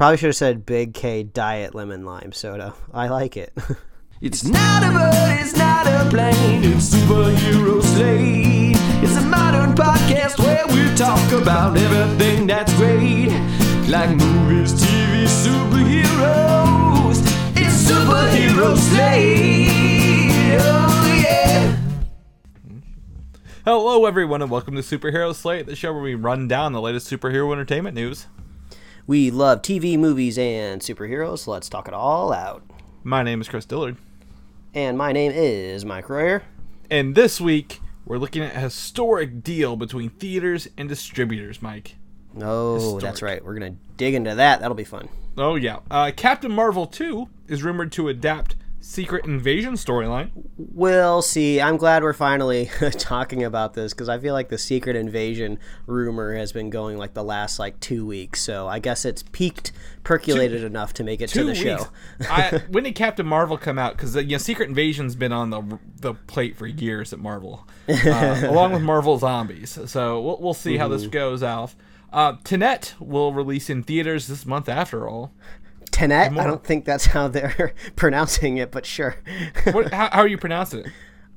Probably should have said Big K Diet Lemon Lime Soda. I like it. It's not a bird, it's not a plane, it's superhero slate. It's a modern podcast where we talk about everything that's great, like movies, TV, superheroes. It's superhero slate. Oh yeah. Hello, everyone, and welcome to Superhero Slate, the show where we run down the latest superhero entertainment news. We love TV, movies, and superheroes. So let's talk it all out. My name is Chris Dillard, And my name is Mike Royer. and this week we're looking at a historic deal between theaters and distributors, Mike. Oh, that's right. We're gonna dig into that. That'll be fun. Oh, yeah. Uh, Captain Marvel 2 is rumored to adapt Secret Invasion storyline. We'll see. I'm glad we're finally talking about this because I feel like the secret invasion rumor has been going like the last like two weeks. So I guess it's peaked, percolated enough to make it to the weeks. show. I, when did Captain Marvel come out? Because uh, you know, Secret Invasion's been on the the plate for years at Marvel, uh, along with Marvel Zombies. So we'll, we'll see how this Mm-hmm. goes Alf. Uh, Tenet will release in theaters this month. After all, Tenet. more- I don't think that's how they're pronouncing it, but sure. what, how, how are you pronouncing it?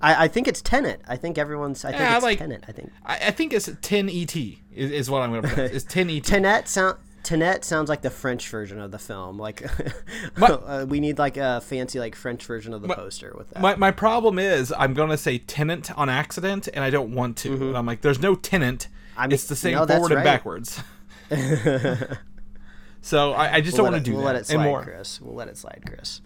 I, I think it's Tenet. I think everyone's. I think Yeah, it's like- Tenet. I think I, I think it's 10 ET is, is what I'm going to pronounce. It's 10 ET. Tenet sound. Tenet sounds like the French version of the film. Like, My- uh, we need like a fancy like French version of the poster with that. My, my problem is I'm going to say tenant on accident, and I don't want to. And I'm like, there's no tenant. Mm-hmm. I mean, it's the same no, forward and right. backwards. So I, I just we'll don't want to do we'll that let it slide, and more. Chris. We'll let it slide, Chris.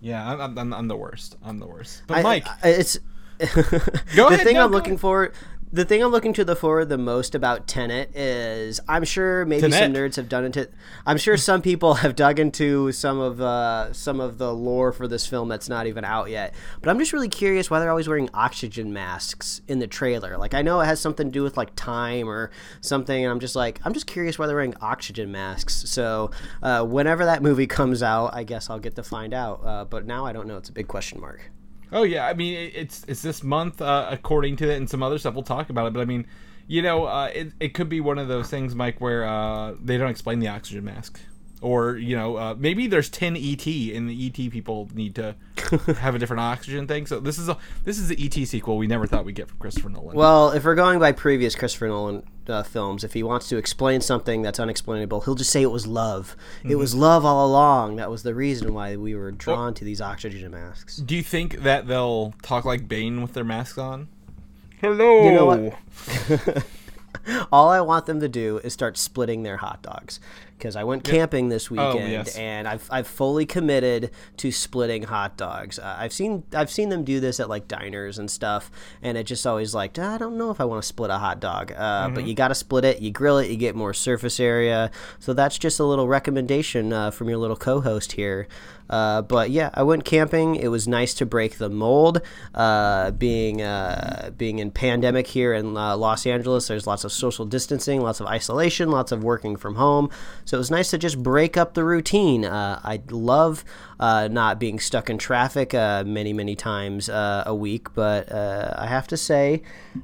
Yeah, I'm, I'm, I'm the worst. I'm the worst. But I- Mike, I- it's the ahead, thing no, I'm looking ahead. forward. The thing I'm looking to the forward the most about Tenet is I'm sure maybe some nerds have done into. I'm sure some people have dug into some of uh, some of the lore for this film that's not even out yet. But I'm just really curious why they're always wearing oxygen masks in the trailer. Like I know it has something to do with like time or something, and I'm just like I'm just curious why they're wearing oxygen masks. So uh, whenever that movie comes out, I guess I'll get to find out. Uh, but now I don't know. It's a big question mark. Oh yeah, I mean it's it's this month uh, according to it, and some other stuff. We'll talk about it. But I mean, you know, uh, it it could be one of those things, Mike, where uh, they don't explain the oxygen mask. Or you know uh, maybe there's 10 ET and the ET people need to have a different oxygen thing. So this is a this is the ET sequel we never thought we'd get from Christopher Nolan. Well, if we're going by previous Christopher Nolan uh, films, if he wants to explain something that's unexplainable, he'll just say it was love. It was love all along. That was the reason why we were drawn to these oxygen masks. Do you think that they'll talk like Bane with their masks on? Hello. You know what? All I want them to do is start splitting their hot dogs. Because I went camping this weekend, Oh, yes. and I've, I've fully committed to splitting hot dogs. Uh, I've seen I've seen them do this at like diners and stuff, and it just always like I don't know if I want to split a hot dog. Uh, Mm-hmm. But you got to split it. You grill it. You get more surface area. So that's just a little recommendation uh, from your little co-host here. Uh, but yeah, I went camping. It was nice to break the mold. Uh, being uh, being in pandemic here in uh, Los Angeles, there's lots of social distancing, lots of isolation, lots of working from home. So it was nice to just break up the routine. Uh, I love not being stuck in traffic many many times a week, but I have to say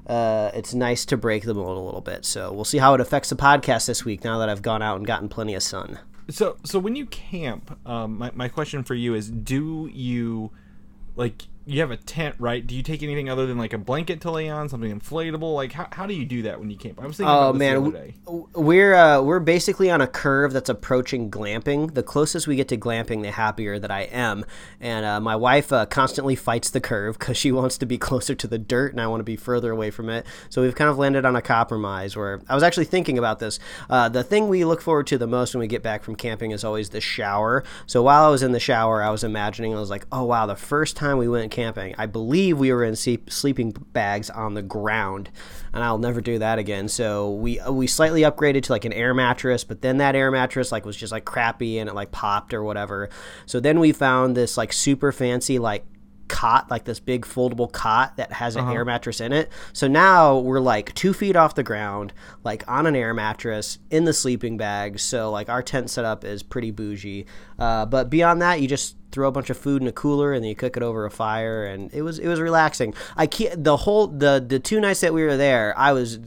it's nice to break the mold a little bit. So we'll see how it affects the podcast this week. Now that I've gone out and gotten plenty of sun. So, so when you camp, um, my my question for you is: Do you like you have a tent, right? Do you take anything other than like a blanket to lay on, something inflatable? Like, how, how do you do that when you camp? I was thinking Oh about this man, the other day. w- we're uh, we're basically on a curve that's approaching glamping. The closest we get to glamping, the happier that I am. And uh, my wife uh, constantly fights the curve because she wants to be closer to the dirt, and I want to be further away from it. So we've kind of landed on a compromise. Where I was actually thinking about this. Uh, the thing we look forward to the most when we get back from camping is always the shower. So while I was in the shower, I was imagining I was like, oh wow, the first time we went camping, I believe we were in sleeping bags on the ground and I'll never do that again. So we uh, we slightly upgraded to like an air mattress, but then that air mattress like was just like crappy and it like popped or whatever. So then we found this like super fancy like cot, like this big foldable cot that has an air mattress in it. So now we're like two feet off the ground, like on an air mattress in the sleeping bag. So like our tent setup is pretty bougie. Uh, but beyond that, you just throw a bunch of food in a cooler and then you cook it over a fire and it was it was relaxing. I can't, the whole the the two nights that we were there, I was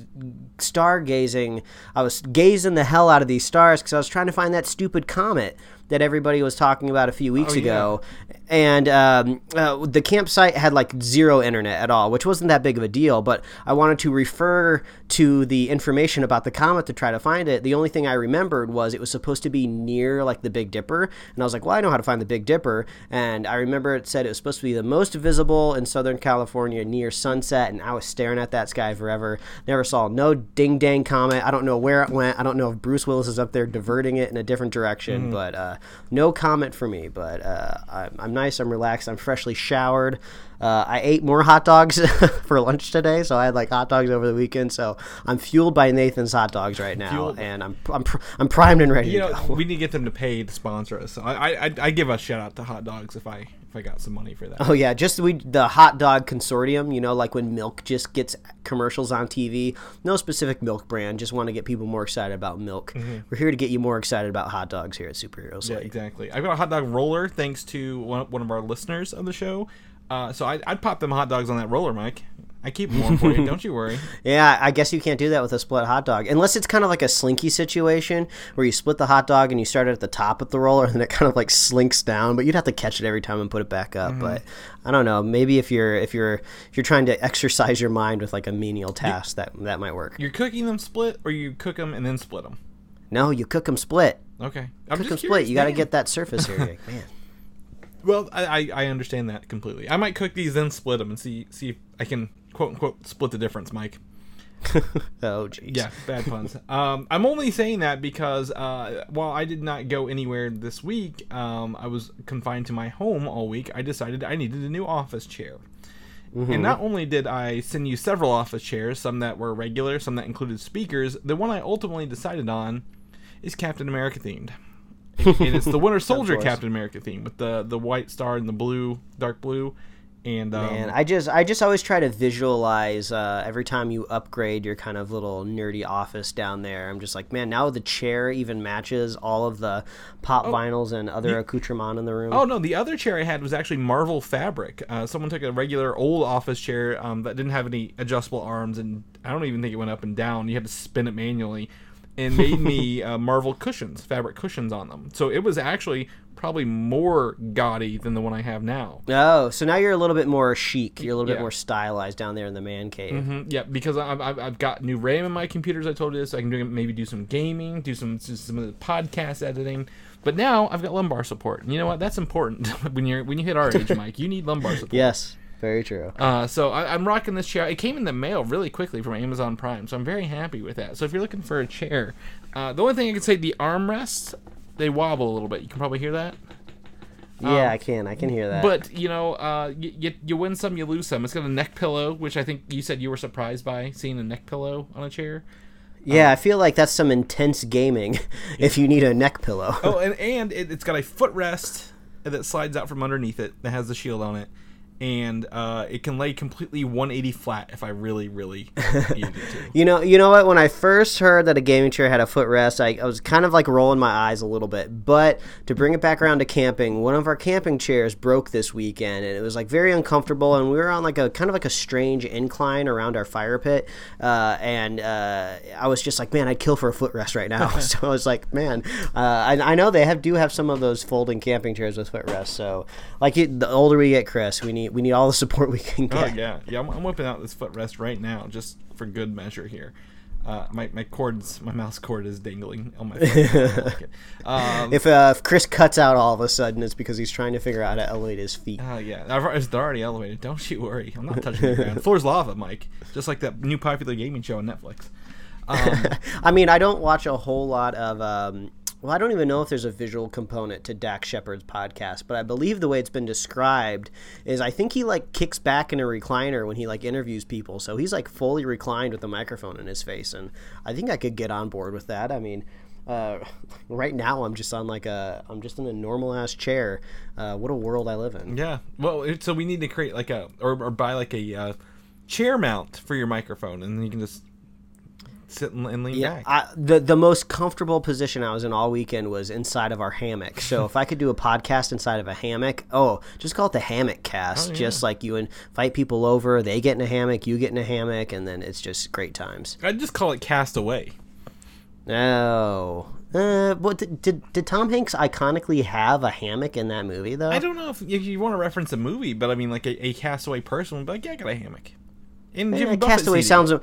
stargazing. I was gazing the hell out of these stars because I was trying to find that stupid comet that everybody was talking about a few weeks Oh, yeah. ago. And um, uh, the campsite had like zero internet at all, which wasn't that big of a deal. But I wanted to refer to the information about the comet to try to find it. The only thing I remembered was it was supposed to be near like the Big Dipper, and I was like, "Well, I know how to find the Big Dipper." And I remember it said it was supposed to be the most visible in Southern California near sunset, and I was staring at that sky forever. Never saw no ding dang comet. I don't know where it went. I don't know if Bruce Willis is up there diverting it in a different direction, but uh, no comment for me. But uh, I'm, I'm nice. I'm relaxed. I'm freshly showered. Uh, I ate more hot dogs for lunch today, so I had like hot dogs over the weekend. So I'm fueled by Nathan's hot dogs right now, Fueled. and I'm I'm, pr- I'm primed and ready You to know, go. we need to get them to pay to sponsor us. So I, I, I give a shout out to hot dogs if I, if I got some money for that. Oh yeah, just we the hot dog consortium. You know, like when milk just gets commercials on TV. No specific milk brand. Just want to get people more excited about milk. Mm-hmm. We're here to get you more excited about hot dogs here at Superhero Yeah, exactly. I've got a hot dog roller thanks to one, one of our listeners of the show. Uh, so I, I'd pop them hot dogs on that roller, Mike. I keep them warm for you. Don't you worry. Yeah, I guess you can't do that with a split hot dog unless it's kind of like a slinky situation where you split the hot dog and you start it at the top of the roller and then it kind of like slinks down. But you'd have to catch it every time and put it back up. But I don't know. Maybe if you're if you're if you're trying to exercise your mind with like a menial task, that that might work. You're cooking them split, or you cook them and then split them. No, you cook them split. Okay. I'm Cook them just split. curious, You got to get that surface area, man. Well, I, I understand that completely. I might cook these then split them and see see if I can quote unquote split the difference, Mike. Oh, jeez. Yeah, bad puns. um, I'm only saying that because uh, while I did not go anywhere this week, um, I was confined to my home all week. I decided I needed a new office chair. And not only did I send you several office chairs, some that were regular, some that included speakers, the one I ultimately decided on is Captain America themed. And it's the Winter Soldier. Captain America theme with the the white star and the blue, dark blue, and um, And I just I just always try to visualize uh, every time you upgrade your kind of little nerdy office down there. I'm just like, man, now the chair even matches all of the pop vinyls and other accoutrement in the room. Oh no, the other chair I had was actually Marvel fabric. Uh, someone took a regular old office chair um, that didn't have any adjustable arms, and I don't even think it went up and down. You had to spin it manually, and made me uh, Marvel cushions, fabric cushions on them. So it was actually probably more gaudy than the one I have now. Oh, so now you're a little bit more chic. You're a little bit more stylized down there in the man cave. Mhm, Yeah, because I've, I've, I've got new RAM in my computers. I told you this. I can do, maybe do some gaming, do some some of the podcast editing. But now I've got lumbar support. And you know what? That's important when you're when you hit our age, Mike. You need lumbar support. Yes, very true. Uh, so I, I'm rocking this chair. It came in the mail really quickly from Amazon Prime, so I'm very happy with that. So if you're looking for a chair, uh, the only thing I can say, the armrests they wobble a little bit. You can probably hear that. yeah, I can. I can hear that. Um, But you know, uh, you, you you win some, you lose some. It's got a neck pillow, which I think you said you were surprised by seeing a neck pillow on a chair. yeah, I feel like that's some intense gaming. if you need a neck pillow. Oh, and and it, it's got a footrest that slides out from underneath it that has the shield on it, and uh, it can lay completely 180 flat if I really really needed it to. You know, you know what? When I first heard that a gaming chair had a footrest, I, I was kind of like rolling my eyes a little bit. But to bring it back around to camping, one of our camping chairs broke this weekend, and it was like very uncomfortable. And we were on like a kind of like a strange incline around our fire pit, uh, and uh, I was just like, man, I'd kill for a footrest right now. so I was like, man, uh, I, I know they have do have some of those folding camping chairs with footrests. So like it, the older we get, Chris, we need we need all the support we can Oh get. yeah, yeah. I'm, I'm whipping out this footrest right now, just for good measure here. Uh, my my cords, my mouse cord is dangling on my. Foot. I don't like. Um, If, uh, if Chris cuts out all of a sudden, it's because he's trying to figure out how to elevate his feet. Oh yeah, I've- it's already elevated. Don't you worry. I'm not touching the ground. Floor's lava, Mike. Just like that new popular gaming show on Netflix. Um, I mean, I don't watch a whole lot of. Um, well, I don't even know if there's a visual component to Dax Shepard's podcast, but I believe the way it's been described is I think he like kicks back in a recliner when he like interviews people, so he's like fully reclined with a microphone in his face, and I think I could get on board with that. I mean. Uh, right now, I'm just on like a, I'm just in a normal ass chair. Uh, what a world I live in. yeah. Well, so we need to create like a or, or buy like a uh, chair mount for your microphone, and then you can just sit and, and lean Yeah, back. I, the the most comfortable position I was in all weekend was inside of our hammock. So if I could do a podcast inside of a hammock, oh, just call it the hammock cast. Oh, yeah. Just like you invite people over, they get in a hammock, you get in a hammock, and then it's just great times. I'd just call it Castaway. Oh, uh, what did, did did Tom Hanks iconically have a hammock in that movie though? I don't know if, if you want to reference a movie, but I mean, like a, a Castaway person would be like, yeah, I got a hammock. And Yeah, Jimmy Buffett Castaway it. sounds.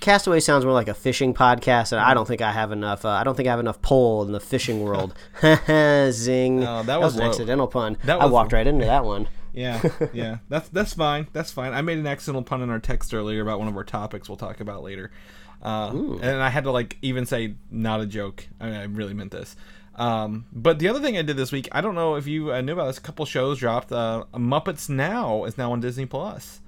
Castaway sounds more like a fishing podcast, and I don't think I have enough. Uh, I don't think I have enough pull in the fishing world. Zing! Oh, that was an accidental pun. That I walked right into that one. Yeah, yeah, that's that's fine. That's fine. I made an accidental pun in our text earlier about one of our topics we'll talk about later, uh, and I had to like even say not a joke. I, mean, I really meant this. Um, but the other thing I did this week, I don't know if you uh, knew about this. A couple shows dropped. Uh, Muppets Now is now on Disney Plus.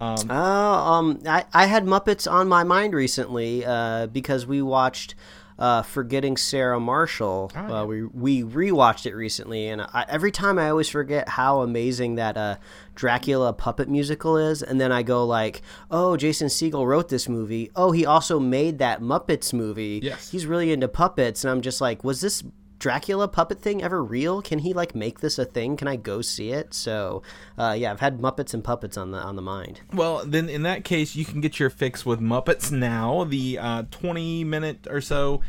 Um, Oh, um, I, I had Muppets on my mind recently uh, because we watched uh, Forgetting Sarah Marshall. Oh, yeah. uh, we we rewatched it recently, and I, every time I always forget how amazing that uh, Dracula puppet musical is, and then I go like, "Oh, Jason Segel wrote this movie. Oh, he also made that Muppets movie. Yes. he's really into puppets." And I'm just like, "Was this?" Dracula puppet thing ever real? Can he like make this a thing? Can I go see it? So, uh, yeah, I've had Muppets and puppets on the on the mind. Well, then in that case, you can get your fix with Muppets Now, the uh, 20 minute or so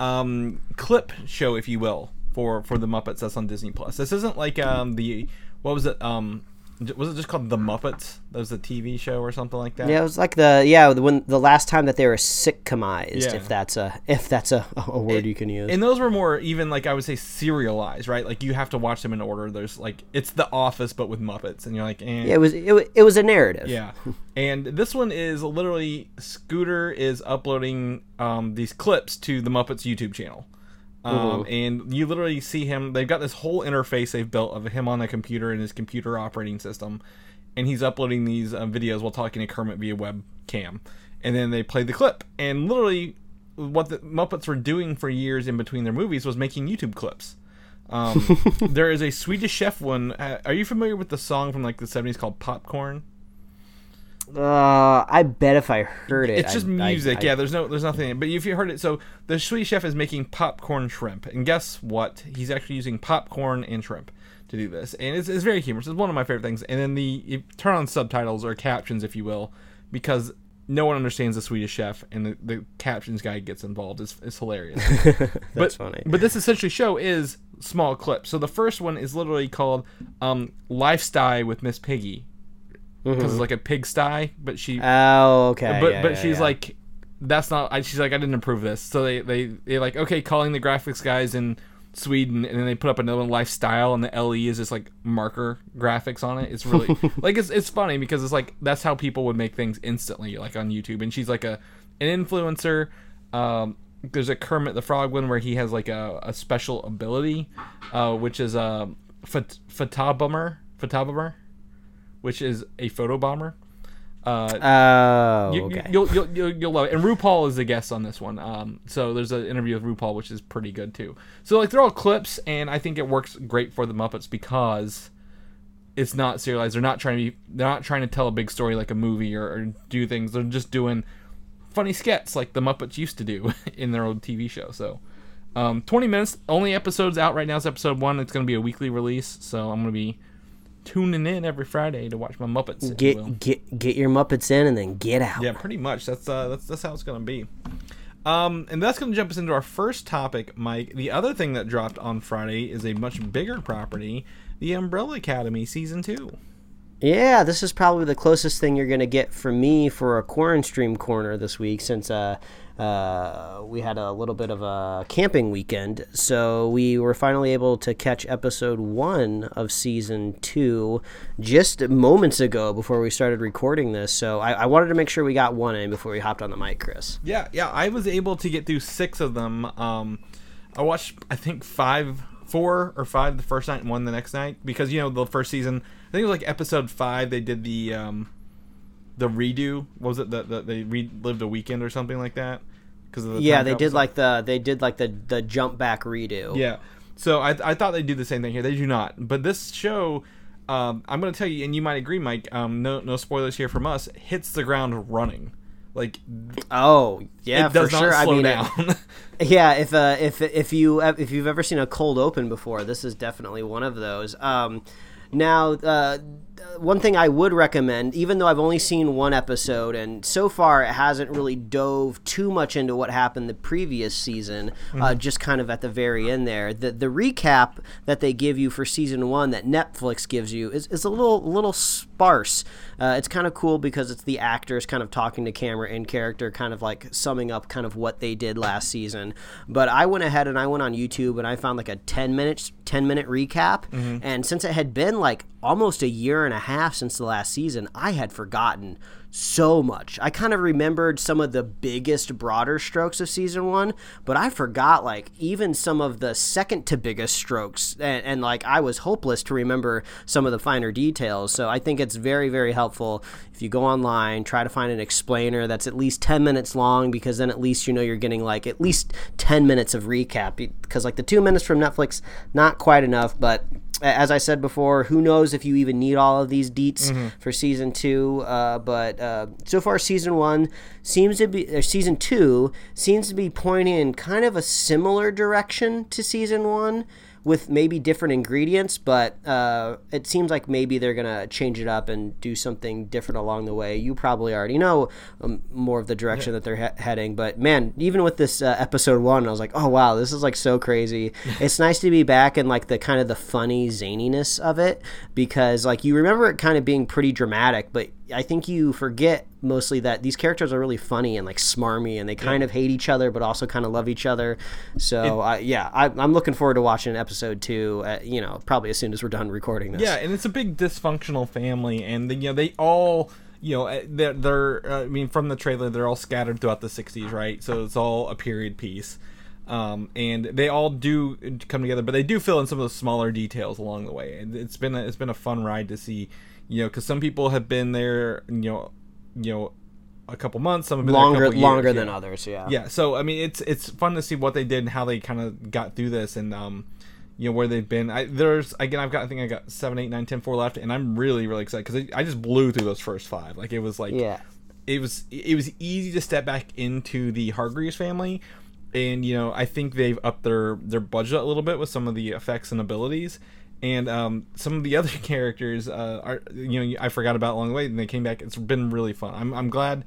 um, clip show, if you will, for for the Muppets that's on Disney Plus. This isn't like um, the what was it? Um, was it just called the Muppets? That was a TV show or something like that. Yeah, it was like the yeah when the last time that they were sitcomized, Yeah. if that's a if that's a, a word you can use. And those were more even like I would say serialized, right? Like you have to watch them in order. There's like it's The Office but with Muppets, and you're like, eh. Yeah, it was it, it was a narrative. Yeah, and this one is literally Scooter is uploading um, these clips to the Muppets YouTube channel, um, and you literally see him. They've got this whole interface they've built of him on a computer and his computer operating system, and he's uploading these uh, videos while talking to Kermit via webcam, and then they play the clip, and literally what the Muppets were doing for years in between their movies was making YouTube clips. Um, there is a Swedish Chef one. Uh, are you familiar with the song from like the '70s called "Popcorn"? Uh, I bet if I heard it, It's just I- I- music. I- yeah, there's no, there's nothing. But if you heard it, so the Swedish chef is making popcorn shrimp, and guess what? He's actually using popcorn and shrimp to do this, and it's, it's very humorous. It's one of my favorite things. And then the turn on subtitles or captions, if you will, because no one understands the Swedish chef, and the, the captions guy gets involved. It's, it's hilarious. That's but, funny. But this essentially show is small clips. So the first one is literally called um, "Lifestyle with Miss Piggy," because it's like a pigsty, but she oh, okay. but yeah, but yeah, she's yeah. like that's not I, she's like i didn't approve this. So they they they like okay calling the graphics guys in sweden and then they put up another one lifestyle and the le is just like marker graphics on it. It's really like it's, it's funny because it's like that's how people would make things instantly like on youtube. And she's like a an influencer. Um there's a kermit the frog one where he has like a, a special ability uh which is a phot- fatabummer, photobomber which is a photo bomber uh Oh, you, okay. you'll, you'll, you'll, you'll love it. And RuPaul is the guest on this one. Um, so there's an interview with RuPaul, which is pretty good too. So like they're all clips, and I think it works great for the Muppets because it's not serialized. They're not trying to be. They're not trying to tell a big story like a movie or, or do things. They're just doing funny skits like the Muppets used to do in their old TV show. So. Um, 20 minutes. Only episodes out right now is episode one. It's going to be a weekly release, so I'm going to be tuning in every Friday to watch my Muppets. get get get your Muppets in and then get out. Yeah, pretty much. That's uh, that's that's how it's gonna be. Um, and that's gonna jump us into our first topic, Mike. The other thing that dropped on Friday is a much bigger property, the Umbrella Academy season two. Yeah, this is probably the closest thing you're gonna get from me for a Quarren Stream corner this week, since uh, uh, we had a little bit of a camping weekend. So we were finally able to catch episode one of season two just moments ago before we started recording this. So I, I wanted to make sure we got one in before we hopped on the mic, Chris. Yeah, yeah. I was able to get through six of them. Um, I watched I think five, four or five the first night and one the next night because you know the first season. I think it was like episode five. They did the um, the redo. Was it that the, they relived a weekend or something like that? Because of the Yeah, they did stuff? like the they did like the the jump back redo. Yeah. So I, I thought they'd do the same thing here. They do not. But this show, um, I'm going to tell you, and you might agree, Mike. Um, no no spoilers here from us. Hits the ground running. Like Oh yeah, for not sure. I mean, it- Yeah, if uh, if if you if you've ever seen a cold open before, this is definitely one of those. Um, now, uh, one thing I would recommend, even though I've only seen one episode, and so far it hasn't really dove too much into what happened the previous season, uh, just kind of at the very end there. The the recap that they give you for season one that Netflix gives you is, is a little little sparse. Uh, it's kind of cool because it's the actors kind of talking to camera in character, kind of like summing up kind of what they did last season. But I went ahead and I went on YouTube and I found like a 10 minutes 10 minute recap. And since it had been like almost a year and a half since the last season, I had forgotten so much. I kind of remembered some of the biggest, broader strokes of season one, but I forgot like even some of the second to biggest strokes. And, and like I was hopeless to remember some of the finer details. So I think it's very, very helpful if you go online, try to find an explainer that's at least 10 minutes long because then at least you know you're getting like at least 10 minutes of recap because like the two minutes from Netflix, not quite enough, but as I said before, who knows if you even need all of these deets for season two? Uh, but uh, so far, season one seems to be, or season two seems to be pointing in kind of a similar direction to season one, with maybe different ingredients. But uh, it seems like maybe they're gonna change it up and do something different along the way. You probably already know um, more of the direction that they're he- heading. But man, even with this uh, episode one, I was like, oh wow, this is like so crazy. it's nice to be back in like the kind of the funny zaniness of it because like you remember it kind of being pretty dramatic, but I think you forget mostly that these characters are really funny and like smarmy and they kind of hate each other but also kind of love each other. So I, yeah, I, I'm looking forward to watching episode two. Uh, you know, probably as soon as we're done recording this. Yeah, and it's a big dysfunctional family, and you know they all, you know, eh, they're, they're uh, I mean, from the trailer, they're all scattered throughout the '60s, right? So it's all a period piece, um, and they all do come together, but they do fill in some of the smaller details along the way. And it's been a, it's been a fun ride to see, you know, because some people have been there, you know, you know, a couple months, some have been longer longer years, than yeah. others. Yeah. Yeah, so I mean, it's it's fun to see what they did and how they kind of got through this, and um, you know where they've been. I there's again, I've got I think I got seven, eight, nine, ten, four left, and I'm really really excited because I, I just blew through those first five. Like it was like Yeah. it was it was easy to step back into the Hargreaves family, and you know I think they've upped their their budget a little bit with some of the effects and abilities. And um, some of the other characters uh, are, you know, I forgot about along the way, and they came back. It's been really fun. I'm, I'm glad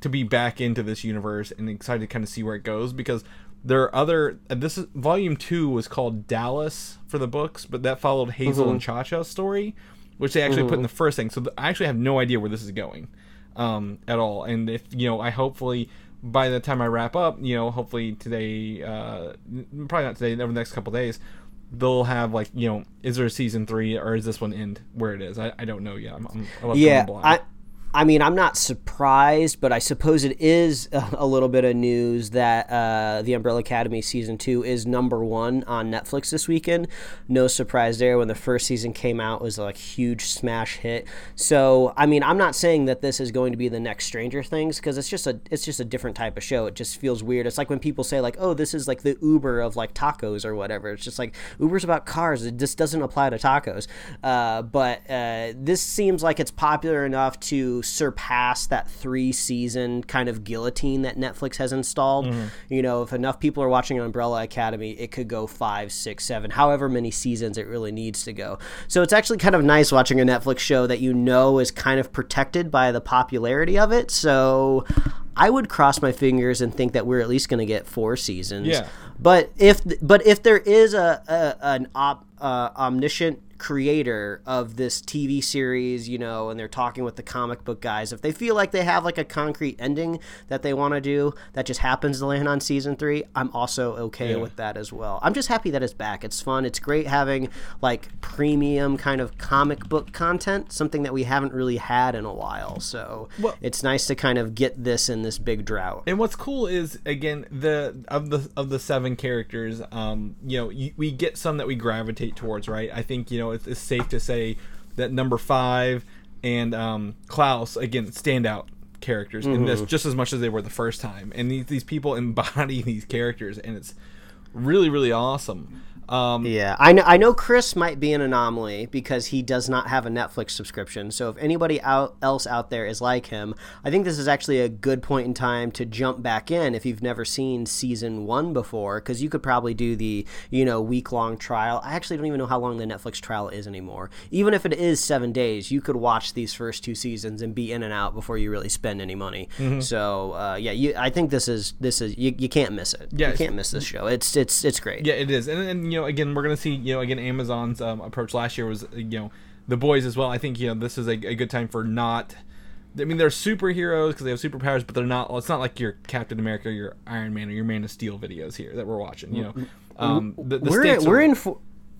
to be back into this universe and excited to kind of see where it goes because there are other. This is volume two was called Dallas for the books, but that followed Hazel and Cha Cha's story, which they actually put in the first thing. So th- I actually have no idea where this is going um, at all. And if you know, I hopefully by the time I wrap up, you know, hopefully today, uh, probably not today, over the next couple days, they'll have like you know, is there a season three or is this one end where it is? I, I don't know yet. I'm, I'm, Yeah. I, I mean, I'm not surprised, but I suppose it is a, little bit of news that uh, the Umbrella Academy season two is number one on Netflix this weekend. No surprise there. When the first season came out, it was like huge smash hit. So, I mean, I'm not saying that this is going to be the next Stranger Things because it's just a it's just a different type of show. It just feels weird. It's like when people say like, oh, this is like the Uber of like tacos or whatever. It's just like Uber's about cars. It just doesn't apply to tacos. Uh, but uh, this seems like it's popular enough to surpass that three season kind of guillotine that Netflix has installed. You know, if enough people are watching Umbrella Academy, it could go five, six, seven, however many seasons it really needs to go. So it's actually kind of nice watching a Netflix show that you know is kind of protected by the popularity of it. So I would cross my fingers and think that we're at least going to get four seasons. Yeah. But if but if there is a, a an op, uh, omniscient creator of this TV series, you know, and they're talking with the comic book guys, if they feel like they have like a concrete ending that they want to do that just happens to land on season three, I'm also okay Yeah. with that as well. I'm just happy that it's back. It's fun. It's great having like premium kind of comic book content, something that we haven't really had in a while. So Well- it's nice to kind of get this in this big drought. And what's cool is again the of the of the seven characters, um, you know, you, we get some that we gravitate towards, right? I think you know it's, it's safe to say that number five and um, Klaus again stand out characters in this just as much as they were the first time, and these these people embody these characters, and it's really really awesome. Um, Yeah, I know. I know Chris might be an anomaly because he does not have a Netflix subscription. So if anybody out, else out there is like him, I think this is actually a good point in time to jump back in if you've never seen season one before, because you could probably do the you know week long trial. I actually don't even know how long the Netflix trial is anymore. Even if it is seven days, you could watch these first two seasons and be in and out before you really spend any money. So uh, yeah, you, I think this is this is you, you can't miss it. Yeah, you can't miss this show. It's it's it's great. Yeah, it is, and, and you know, again, we're gonna see, you know, again, Amazon's um, approach last year was, you know, the boys as well. I think you know this is a, a good time for not. I mean, they're superheroes because they have superpowers, but they're not. It's not like your Captain America, or your Iron Man, or your Man of Steel videos here that we're watching. You know, um, the, the we're we're are- in for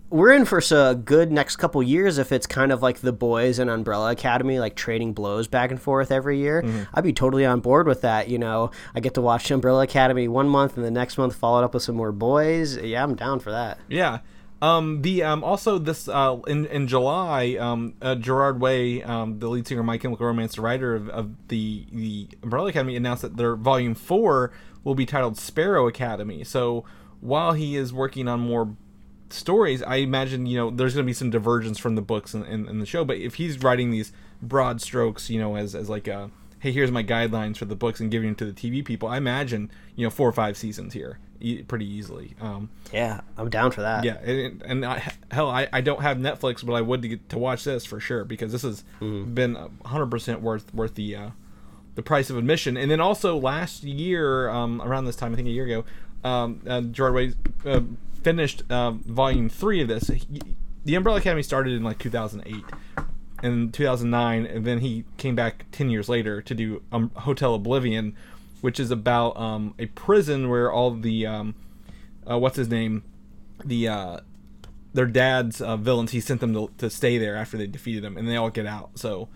we're in for a good next couple years if it's kind of like the boys and Umbrella Academy, like trading blows back and forth every year. Mm-hmm. I'd be totally on board with that. You know, I get to watch Umbrella Academy one month and the next month follow it up with some more boys. Yeah, I'm down for that. Yeah. Um, the um, also this uh, in in July, um, uh, Gerard Way, um, the lead singer, of My Chemical Romance, the writer of, of the the Umbrella Academy, announced that their volume four will be titled Sparrow Academy. So while he is working on more stories, I imagine you know there's going to be some divergence from the books and, and, and the show. But if he's writing these broad strokes, you know, as as like a hey, here's my guidelines for the books and giving them to the TV people, I imagine you know four or five seasons here, e- pretty easily. Um, Yeah, I'm down for that. yeah, and, and I, hell, I, I don't have Netflix, but I would to, get, to watch this for sure because this has been hundred percent worth worth the uh, the price of admission. And then also last year, um, around this time, I think a year ago, um, uh, Gerard Way uh, finished uh, volume three of this. He, the Umbrella Academy started in like 2008 and 2009, and then he came back 10 years later to do um, Hotel Oblivion, which is about um, a prison where all the um, uh, what's his name, the uh, their dad's uh, villains. He sent them to, to stay there after they defeated them, and they all get out. So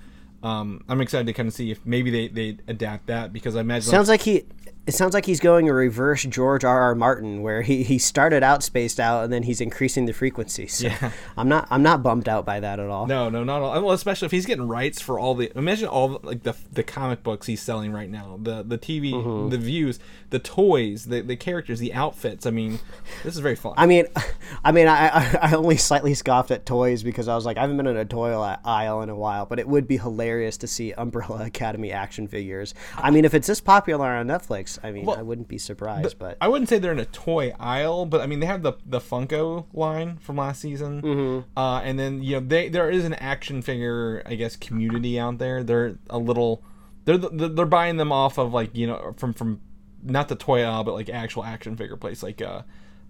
um, I'm excited to kind of see if maybe they they adapt that because I imagine Sounds like he. It sounds like he's going a reverse George R. R. Martin, where he, he started out spaced out and then he's increasing the frequency. So Yeah. I'm not I'm not bummed out by that at all. No, no, not at all. Well, especially if he's getting rights for all the. Imagine all the, like the the comic books he's selling right now, the the TV, Mm-hmm. the views, the toys, the the characters, the outfits. I mean, this is very fun. I mean, I mean, I, I I only slightly scoffed at toys because I was like, I haven't been in a toy aisle in a while, but it would be hilarious to see Umbrella Academy action figures. I mean, if it's this popular on Netflix, I mean, I wouldn't be surprised. But I wouldn't say they're in a toy aisle, but I mean they have the the Funko line from last season, mm-hmm. uh, and then you know they there is an action figure I guess community out there. They're a little they're they're they're buying them off of like you know from from not the toy aisle but like actual action figure place like uh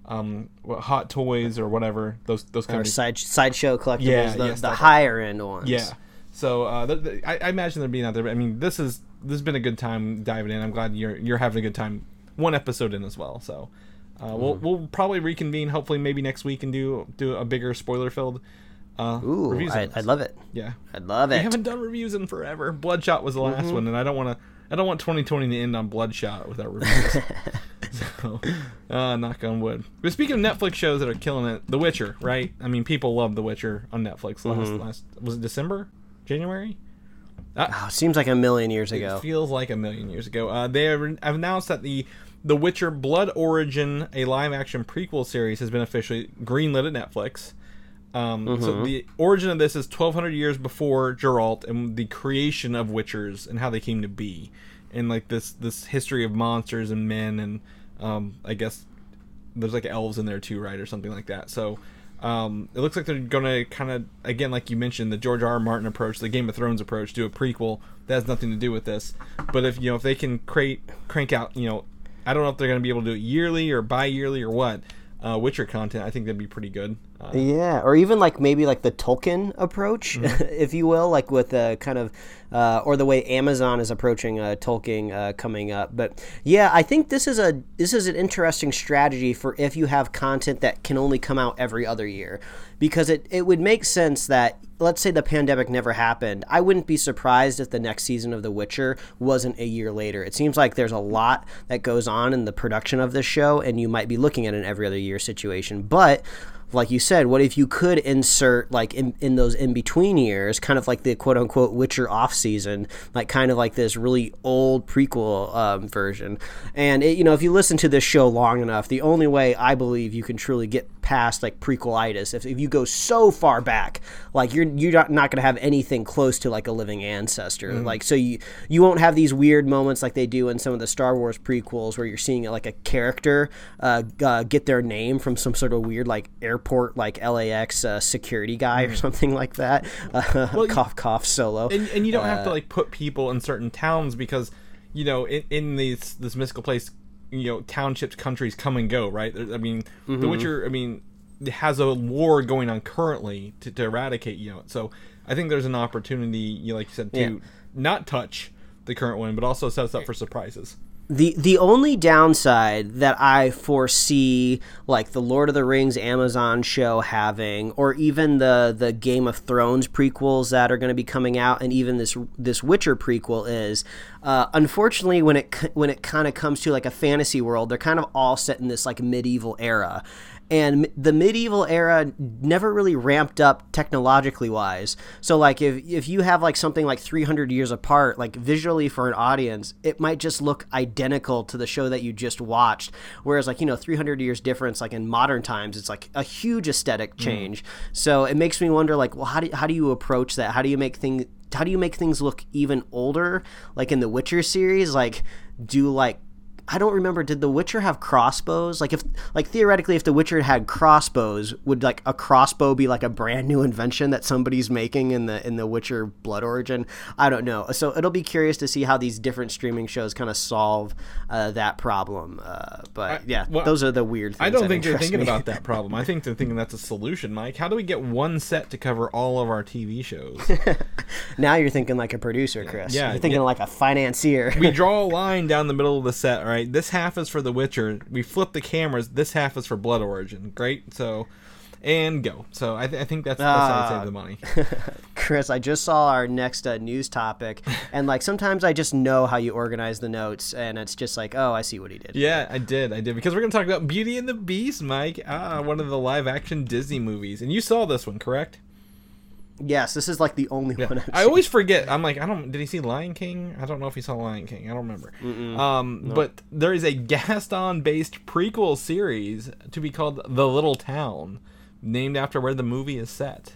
um what, Hot Toys or whatever those those or companies. side sideshow collectibles, Yeah, the, the higher end ones. Yeah. So uh, th- th- I, I imagine they're being out there. But I mean, this is this has been a good time diving in. I'm glad you're you're having a good time. One episode in as well. So uh, we'll Mm-hmm. we'll probably reconvene. Hopefully, maybe next week and do do a bigger spoiler filled uh, Ooh, reviews. I, I love it. Yeah. I'd love We it. haven't done reviews in forever. Bloodshot was the last Mm-hmm. one, and I don't want to. I don't want 2020 to end on Bloodshot without reviews. so, uh, knock on wood. But speaking of Netflix shows that are killing it, The Witcher, right? I mean, people love The Witcher on Netflix. Last, Mm-hmm. last was it December, January? Oh, seems like a million years It ago. feels like a million years ago. Uh, they have have announced that the The Witcher Blood Origin, a live action prequel series, has been officially greenlit at Netflix. Um, Mm-hmm. So the origin of this is 1,200 years before Geralt and the creation of Witchers and how they came to be, and like this this history of monsters and men and um, I guess there's like elves in there too, right, or something like that. So um, it looks like they're gonna kind of again, like you mentioned, the George R. R. Martin approach, the Game of Thrones approach, do a prequel that has nothing to do with this. But if you know if they can create crank out, you know, I don't know if they're gonna be able to do it yearly or bi-yearly or what. Uh, Witcher content, I think that'd be pretty good. Uh, Yeah, or even like maybe like the Tolkien approach, Mm-hmm. if you will, like with the kind of, uh, or the way Amazon is approaching uh, Tolkien uh, coming up. But yeah, I think this is a this is an interesting strategy for if you have content that can only come out every other year, because it it would make sense that let's say the pandemic never happened, I wouldn't be surprised if the next season of The Witcher wasn't a year later. It seems like there's a lot that goes on in the production of this show, and you might be looking at an every other year situation. But like you said, what if you could insert like in, in those in between years, kind of like the quote unquote Witcher off season, like kind of like this really old prequel um, version. And it, you know, if you listen to this show long enough, the only way I believe you can truly get past like prequelitis. If, if you go so far back, like you're you're not, not going to have anything close to like a living ancestor. Like so you you won't have these weird moments like they do in some of the Star Wars prequels where you're seeing like a character uh, uh, get their name from some sort of weird like airport like LAX uh, security guy or something like that. Uh, cough cough solo. and, and you don't have Uh, to like put people in certain towns because you know in, in these this mystical place you know townships countries come and go right i mean the Mm-hmm. witcher i mean has a war going on currently to, to eradicate you know so i think there's an opportunity you know, like you said to Yeah. not touch the current one but also sets up for surprises. The the only downside that I foresee like the Lord of the Rings Amazon show having or even the the Game of Thrones prequels that are going to be coming out and even this this Witcher prequel is uh, unfortunately when it when it kind of comes to like a fantasy world they're kind of all set in this like medieval era and the medieval era never really ramped up technologically wise so like if if you have like something like 300 years apart like visually for an audience it might just look identical to the show that you just watched. Whereas like you know 300 years difference like in modern times it's like a huge aesthetic mm. change. So it makes me wonder like well how do, how do you approach that? How do you make things how do you make things look even older? Like in the witcher series like do like I don't remember. Did The Witcher have crossbows? Like if, like theoretically, if The Witcher had crossbows, would like a crossbow be like a brand new invention that somebody's making in the in The Witcher Blood Origin? I don't know. So it'll be curious to see how these different streaming shows kind of solve uh, that problem. Uh, but yeah, well, those are the weird. things i don't think they're thinking me. about that problem i think they're thinking that's a solution mike how do we get one set to cover all of our tv shows now you're thinking like a producer, Chris. Yeah, you're thinking yeah. like a financier. we draw a line down the middle of the set, all right? This half is for The Witcher. We flip the cameras. This half is for Blood Origin. Great. So, and go. So I, th- I think that's, that's how I Ah. save the money. Chris, I just saw our next uh, news topic, and like sometimes I just know how you organize the notes, and it's just like, oh, I see what he did. yeah, I did. I did. Because we're going to talk about Beauty and the Beast, Mike. Ah, one of the live action Disney movies. And you saw this one, correct? Yes, this is like the only one. I've I always forget. I'm like, I don't. Did he see Lion King? I don't know if he saw Lion King. I don't remember. Um, but there is a Gaston-based prequel series to be called The Little Town, named after where the movie is set,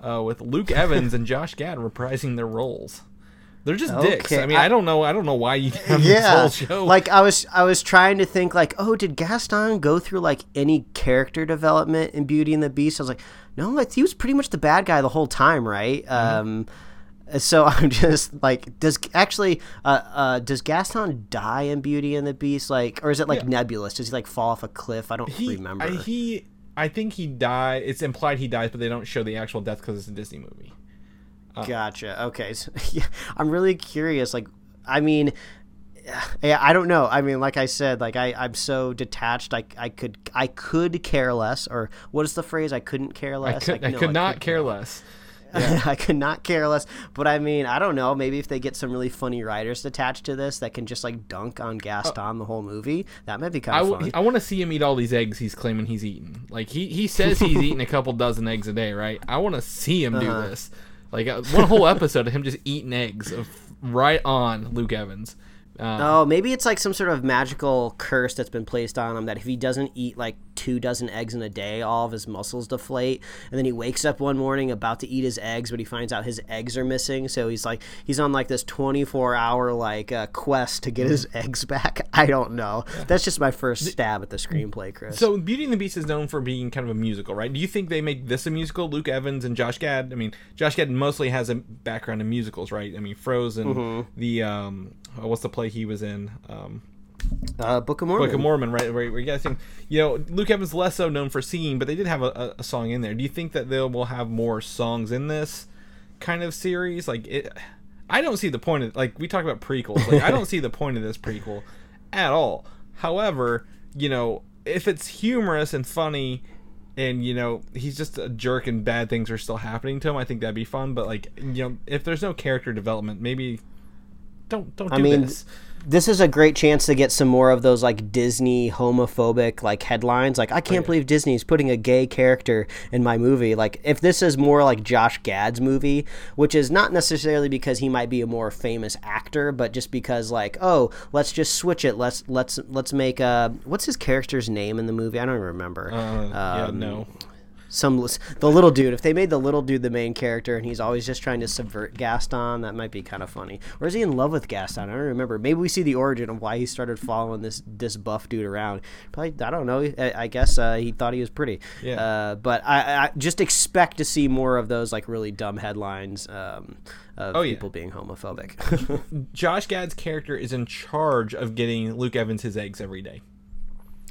uh, with Luke Evans and Josh Gad reprising their roles. They're just dicks. I mean, I- I, don't know. I don't know why you have yeah, this whole show. like I was, I was trying to think like, oh, did Gaston go through like any character development in Beauty and the Beast? I was like, no, I- he was pretty much the bad guy the whole time, right? Mm-hmm. Um, so I'm just like, does actually, uh, uh, does Gaston die in Beauty and the Beast? Like, or is it like Yeah. nebulous? Does he like fall off a cliff? I don't he, remember. I, he, I think he died. It's implied he dies, but they don't show the actual death because it's a Disney movie. Gotcha. Okay. So, yeah, I'm really curious. Like, I mean, yeah, I don't know. I mean, like I said, like I, I'm so detached. I, I could, I could care less. Or what is the phrase? I couldn't care I less. could, Like, I no, could not care less. I could not care less. But I mean, I don't know. Maybe if they get some really funny writers attached to this that can just like dunk on Gaston the whole movie, that might be kind of w-. I want to see him eat all these eggs he's claiming he's eating. Like he, he says he's eating a couple dozen eggs a day, right? I want to see him do this. Like uh, one whole episode of him just eating eggs of right on Luke Evans. Uh, Oh, maybe it's like some sort of magical curse that's been placed on him that if he doesn't eat like two dozen eggs in a day, all of his muscles deflate. And then he wakes up one morning about to eat his eggs, but he finds out his eggs are missing. So he's like, he's on like this 24 hour like uh, quest to get his eggs back. I don't know. That's just my first stab at the screenplay, Chris. So Beauty and the Beast is known for being kind of a musical, right? Do you think they make this a musical? Luke Evans and Josh Gad. I mean, Josh Gad mostly has a background in musicals, right? I mean, Frozen, Mm-hmm. the um, what's the play he was in? Um, uh, Book of Mormon. Book of Mormon, right? Where, where you guys think, you know, Luke Evans less so known for singing, but they did have a, a, a song in there. Do you think that they will have more songs in this kind of series? Like, it, I don't see the point of like we talk about prequels. Like, I don't see the point of this prequel at all. However, you know, if it's humorous and funny. And you know he's just a jerk, and bad things are still happening to him. I think that'd be fun. But like you know, if there's no character development, maybe don't don't do I mean, this. this is a great chance to get some more of those like Disney homophobic like headlines. Like, I can't believe Disney's putting a gay character in my movie. Like, if this is more like Josh Gad's movie, which is not necessarily because he might be a more famous actor, but just because like, oh, let's just switch it. Let's let's let's make uh, what's his character's name in the movie? I don't even remember. Uh, yeah, Um, no. Some the little dude. If they made the little dude the main character and he's always just trying to subvert Gaston, that might be kind of funny. Or is he in love with Gaston? I don't remember. Maybe we see the origin of why he started following this this buff dude around. Probably I don't know. I, I guess uh, he thought he was pretty. Yeah. Uh, but I, I just expect to see more of those like really dumb headlines um, of Oh, yeah. people being homophobic. Josh Gad's character is in charge of getting Luke Evans his eggs every day.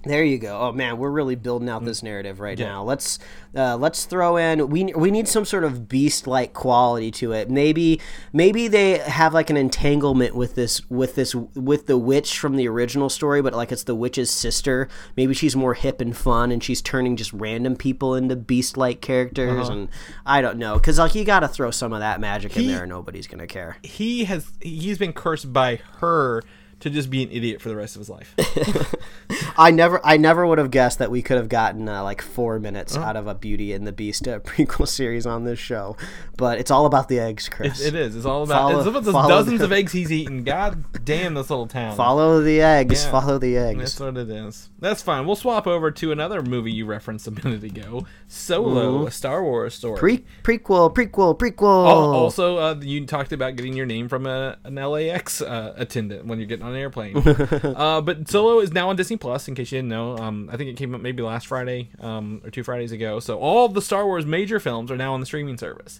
There you go. Oh man, we're really building out this narrative right now. Let's uh, let's throw in we we need some sort of beast like quality to it. Maybe maybe they have like an entanglement with this with this with the witch from the original story, but like it's the witch's sister. Maybe she's more hip and fun, and she's turning just random people into beast like characters. And I don't know, because like you got to throw some of that magic in there, nobody's gonna care. He has he's been cursed by her to just be an idiot for the rest of his life. I never, I never would have guessed that we could have gotten uh, like four minutes out of a Beauty and the Beast uh, prequel series on this show. But it's all about the eggs, Chris. it is. It's all about. Follow- it's about follow dozens the- of eggs he's eaten. God damn this little town. Follow the eggs. Yeah. Follow the eggs. That's what it is. That's fine. We'll swap over to another movie you referenced a minute ago, Solo, a Star Wars story. Pre prequel, prequel, prequel. Al- Also, uh, you talked about getting your name from a, an LAX uh, attendant when you're getting on an airplane. uh, but Solo is now on Disney Plus. In case you didn't know, um, I think it came up maybe last Friday um, or two Fridays ago. So all the Star Wars major films are now on the streaming service.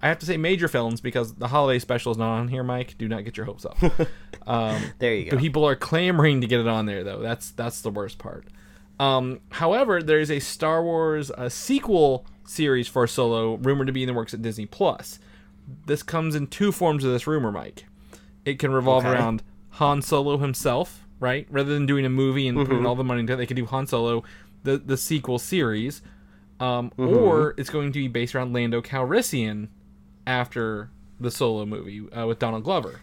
I have to say major films because the holiday special is not on here, Mike. Do not get your hopes up. Um, there you go. people are clamoring to get it on there, though. That's that's the worst part. Um, however, there is a Star Wars uh, sequel series for Solo rumored to be in the works at Disney Plus. This comes in two forms of this rumor, Mike. It can revolve Okay. around Han Solo himself, right? Rather than doing a movie and Mm-hmm. putting all the money into it, they could do Han Solo, the the sequel series, um, Mm-hmm. or it's going to be based around Lando Calrissian after the Solo movie uh, with Donald Glover,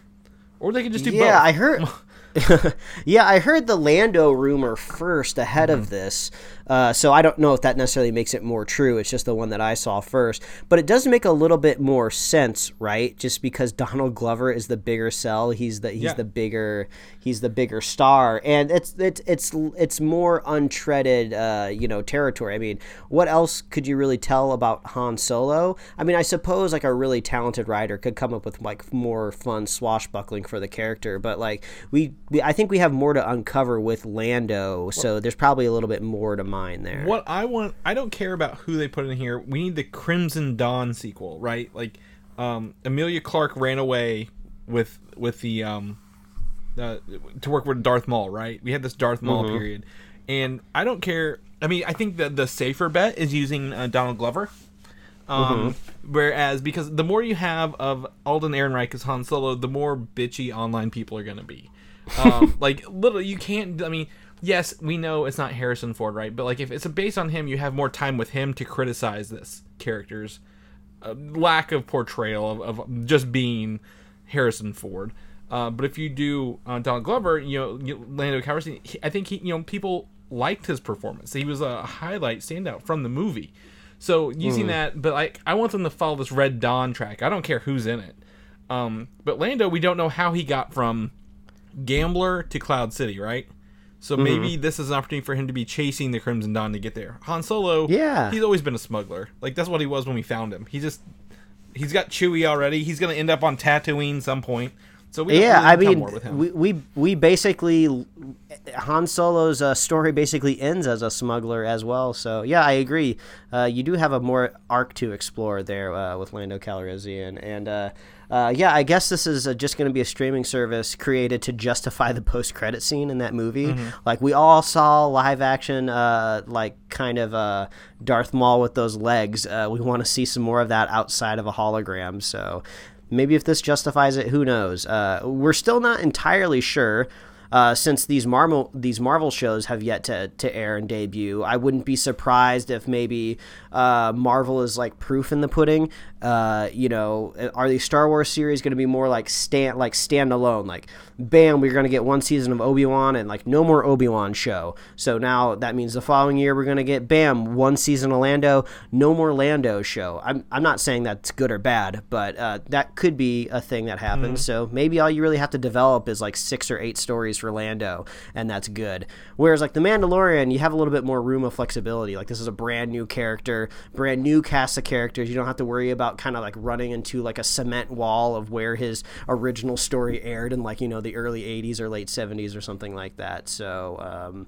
or they could just do yeah, both. I heard. yeah, I heard the Lando rumor first ahead Mm-hmm. of this, uh, so I don't know if that necessarily makes it more true. It's just the one that I saw first, but it does make a little bit more sense, right? Just because Donald Glover is the bigger sell, he's the he's Yeah. the bigger he's the bigger star, and it's it's it's it's more untreaded, uh, you know, territory. I mean, what else could you really tell about Han Solo? I mean, I suppose like a really talented writer could come up with like more fun swashbuckling for the character, but like we, we I think we have more to uncover with Lando, so there's probably a little bit more to mine there. What I want, I don't care about who they put in here. We need the Crimson Dawn sequel, right? Like, um, Emilia Clarke ran away with with the um, uh, to work with Darth Maul, right? We had this Darth Maul period, and I don't care. I mean, I think that the safer bet is using uh, Donald Glover. Um, Whereas, because the more you have of Alden Ehrenreich as Han Solo, the more bitchy online people are going to be. Um, like, literally, you can't. I mean, yes, we know it's not Harrison Ford, right? But like, if it's based on him, you have more time with him to criticize this character's uh, lack of portrayal of, of just being Harrison Ford. Uh, but if you do uh, Donald Glover, you know you, Lando Calrissian, he, I think he, you know, people liked his performance. He was a highlight standout from the movie. So using that, but like I want them to follow this Red Dawn track. I don't care who's in it. Um, but Lando, we don't know how he got from Gambler to Cloud City, right? So mm-hmm. maybe this is an opportunity for him to be chasing the Crimson Dawn to get there. Han Solo, Yeah. he's always been a smuggler. Like that's what he was when we found him. He just he's got Chewie already. He's gonna end up on Tatooine some point. So we yeah, really I mean, more with him. we, we we basically Han Solo's uh, story basically ends as a smuggler as well. So yeah, I agree. Uh, you do have a more arc to explore there uh, with Lando Calrissian, and uh, uh, yeah, I guess this is uh, just going to be a streaming service created to justify the post credit scene in that movie. Mm-hmm. Like we all saw live action, uh, like kind of uh, Darth Maul with those legs. Uh, we want to see some more of that outside of a hologram. So maybe if this justifies it, who knows? Uh, we're still not entirely sure. Uh, since these Marvel these Marvel shows have yet to to air and debut, I wouldn't be surprised if maybe uh, Marvel is like proof in the pudding. Uh, you know, are these Star Wars series going to be more like stand like standalone? Like, bam, we're going to get one season of Obi Wan and like no more Obi Wan show. So now that means the following year we're going to get bam one season of Lando, no more Lando show. I'm I'm not saying that's good or bad, but uh, that could be a thing that happens. Mm. So maybe all you really have to develop is like six or eight stories for Lando, and that's good. Whereas like the Mandalorian, you have a little bit more room of flexibility. Like this is a brand new character, brand new cast of characters. You don't have to worry about kind of like running into like a cement wall of where his original story aired in like you know the early 80s or late 70s or something like that so um,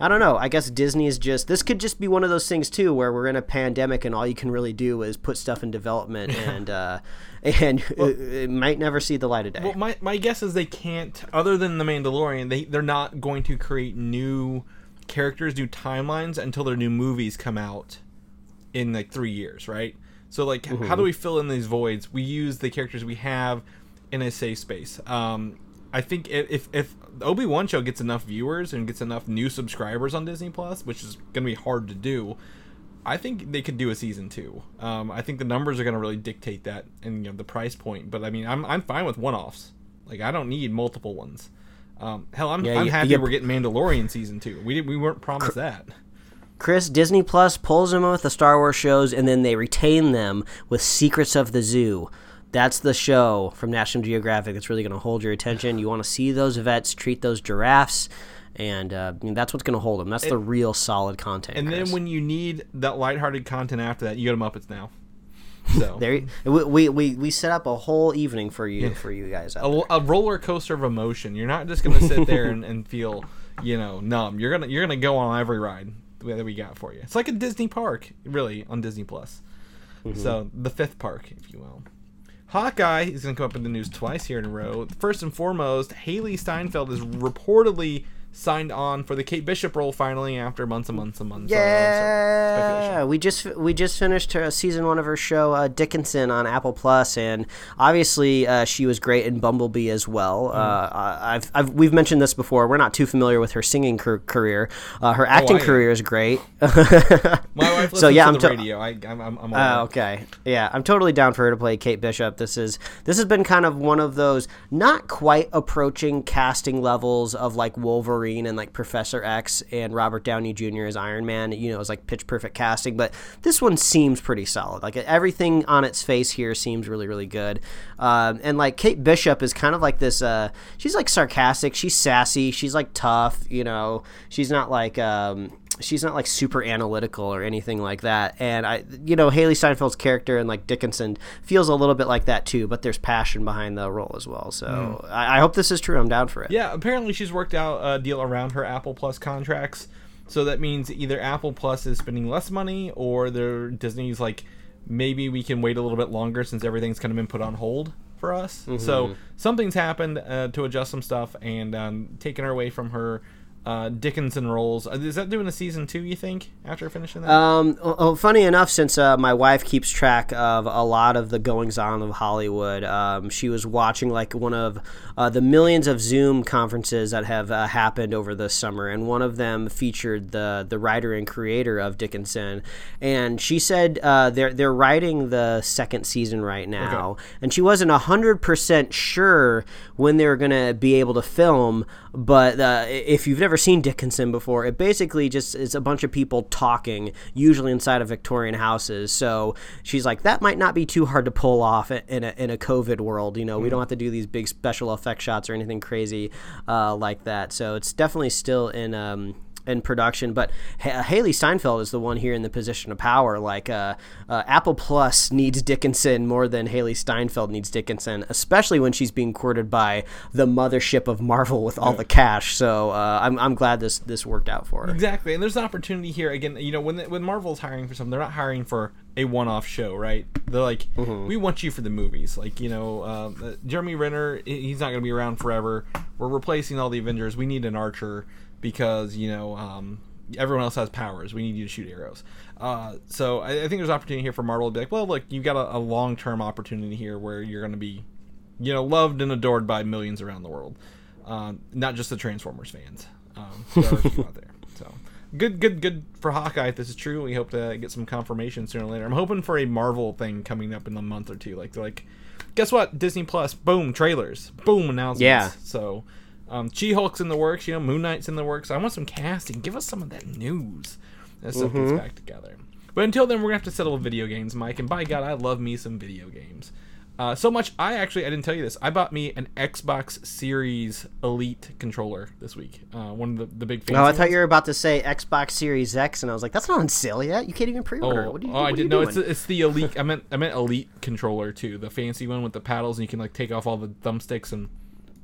I don't know. I guess Disney is just this could just be one of those things too, where we're in a pandemic and all you can really do is put stuff in development, and uh, and well, it, it, might never see the light of day. Well, my, my guess is they can't, other than the Mandalorian, they they're not going to create new characters, new timelines until their new movies come out in like three years, right? So like, mm-hmm. how do we fill in these voids? We use the characters we have in a safe space. Um, I think if if Obi Wan show gets enough viewers and gets enough new subscribers on Disney Plus, which is going to be hard to do, I think they could do a season two. Um, I think the numbers are going to really dictate that and you know the price point. But I mean, I'm I'm fine with one offs. Like I don't need multiple ones. Um, hell, I'm, yeah, I'm happy you, we're getting Mandalorian season two. We didn't we weren't promised that. Chris, Disney Plus pulls them with the Star Wars shows, and then they retain them with Secrets of the Zoo. That's the show from National Geographic that's really going to hold your attention. You want to see those vets treat those giraffes, and uh, I mean, that's what's going to hold them. That's the real solid content. And Chris. then when you need that lighthearted content after that, you get them Muppets now. So there, we, we we set up a whole evening for you yeah. for you guys. A, a, roller coaster of emotion. You're not just going to sit there and, and feel you know numb. You're gonna you're gonna go on every ride that we got for you. It's like a Disney park, really, on Disney Plus. Mm-hmm. So the fifth park, if you will. Hawkeye is going to come up in the news twice here in a row. First and foremost, Hailee Steinfeld is reportedly signed on for the Kate Bishop role finally after months and months and months. Yeah, of, we just we just finished her season one of her show uh, Dickinson on Apple Plus, and obviously uh, she was great in Bumblebee as well. Mm. Uh, I've, I've, we've mentioned this before. We're not too familiar with her singing career. Uh, her oh, acting oh, career is great. My wife listens so, yeah, to I'm the to- radio. I, am I'm, I'm uh, okay. Yeah, I'm totally down for her to play Kate Bishop. This is this has been kind of one of those not quite approaching casting levels of like Wolverine Wolverine and like Professor X and Robert Downey Jr. as Iron Man. You know, it's like pitch perfect casting, but this one seems pretty solid. Like everything on its face here seems really, really good. Um, and like Kate Bishop is kind of like this. Uh, she's like sarcastic. She's sassy. She's like tough. You know, she's not like. Um, she's not like super analytical or anything like that. And I, you know, Hailee Steinfeld's character and like Dickinson feels a little bit like that too, but there's passion behind the role as well. So mm. I, I, hope this is true. I'm down for it. Yeah, apparently she's worked out a deal around her Apple Plus contracts. So that means either Apple Plus is spending less money or they're Disney's like, maybe we can wait a little bit longer since everything's kind of been put on hold for us. Mm-hmm. So something's happened uh, to adjust some stuff and um, taken her away from her uh, Dickinson roles. Uh, is that doing a season two? You think after finishing that? Um, well, funny enough, since uh, my wife keeps track of a lot of the goings on of Hollywood, um, she was watching like one of uh, the millions of Zoom conferences that have uh, happened over the summer, and one of them featured the the writer and creator of Dickinson, and she said uh, they're they're writing the second season right now, okay. and she wasn't hundred percent sure when they were going to be able to film, but if you've never never seen Dickinson before, it basically just is a bunch of people talking, usually inside of Victorian houses. So she's like, that might not be too hard to pull off in a, in a COVID world. You know, we don't have to do these big special effect shots or anything crazy uh, like that. So it's definitely still in um, in production. But H- Hailee Steinfeld is the one here in the position of power. Like uh, uh, Apple Plus needs Dickinson more than Hailee Steinfeld needs Dickinson, especially when she's being courted by the mothership of Marvel with all yeah. the cash. So uh, I'm, I'm glad this this worked out for her. Exactly, and there's an opportunity here again. You know, when when Marvel's hiring for something, they're not hiring for a one-off show, right? They're like, mm-hmm. we want you for the movies. Like, you know, um, uh, Jeremy Renner, he's not going to be around forever. We're replacing all the Avengers. We need an Archer because you know um, everyone else has powers. We need you to shoot arrows. Uh, so I, I, think there's opportunity here for Marvel to be like, well, look, you've got a, a long term opportunity here where you're going to be, you know, loved and adored by millions around the world. um, not just the Transformers fans. Um, there are a few out there. So good, good, good for Hawkeye. If this is true, we hope to get some confirmation sooner or later. I'm hoping for a Marvel thing coming up in a month or two. Like like, guess what? Disney Plus, boom, trailers, boom, announcements. Yeah. So. Um, She-Hulk's in the works, you know. Moon Knight's in the works. I want some casting. Give us some of that news. That stuff gets back together. But until then, we're gonna have to settle with video games, Mike. And by God, I love me some video games. Uh, so much, I actually I didn't tell you this. I bought me an Xbox Series Elite controller this week. Uh, one of the, the big. Fancy Oh, I thought ones. you were about to say Xbox Series X, and I was like, "That's not on sale yet. You can't even pre-order. Oh, it. What do you? oh, I didn't know it's it's the elite. I meant I meant elite controller too, the fancy one with the paddles, and you can like take off all the thumbsticks and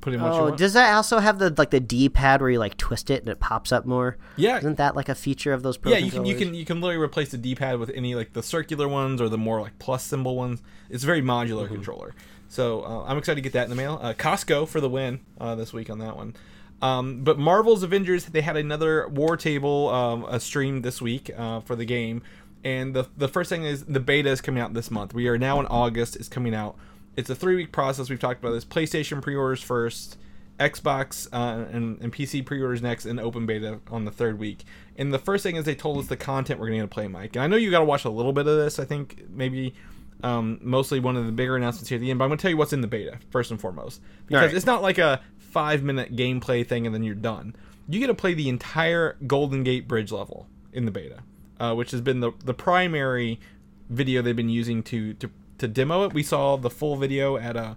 what you Oh, does that also have the like the D-pad where you like twist it and it pops up more? Yeah. isn't that like a feature of those? Pro yeah, you can you can you can literally replace the D-pad with any like the circular ones or the more like plus symbol ones. It's a very modular Mm-hmm. controller. So uh, I'm excited to get that in the mail. Uh, Costco for the win uh, this week on that one. Um, but Marvel's Avengers they had another war table um, a stream this week uh, for the game, and the the first thing is the beta is coming out this month. We are now in August. It's coming out. It's a three week process. We've talked about this. PlayStation pre-orders first. Xbox uh, and, and PC pre-orders next, and open beta on the third week. And the first thing is they told us the content we're going to play, Mike. And I know you got to watch a little bit of this. I think maybe um, mostly one of the bigger announcements here at the end. But I'm going to tell you what's in the beta first and foremost, because Alright. it's not like a five minute gameplay thing and then you're done. You get to play the entire Golden Gate Bridge level in the beta, uh, which has been the the primary video they've been using to to to demo it. We saw the full video at uh,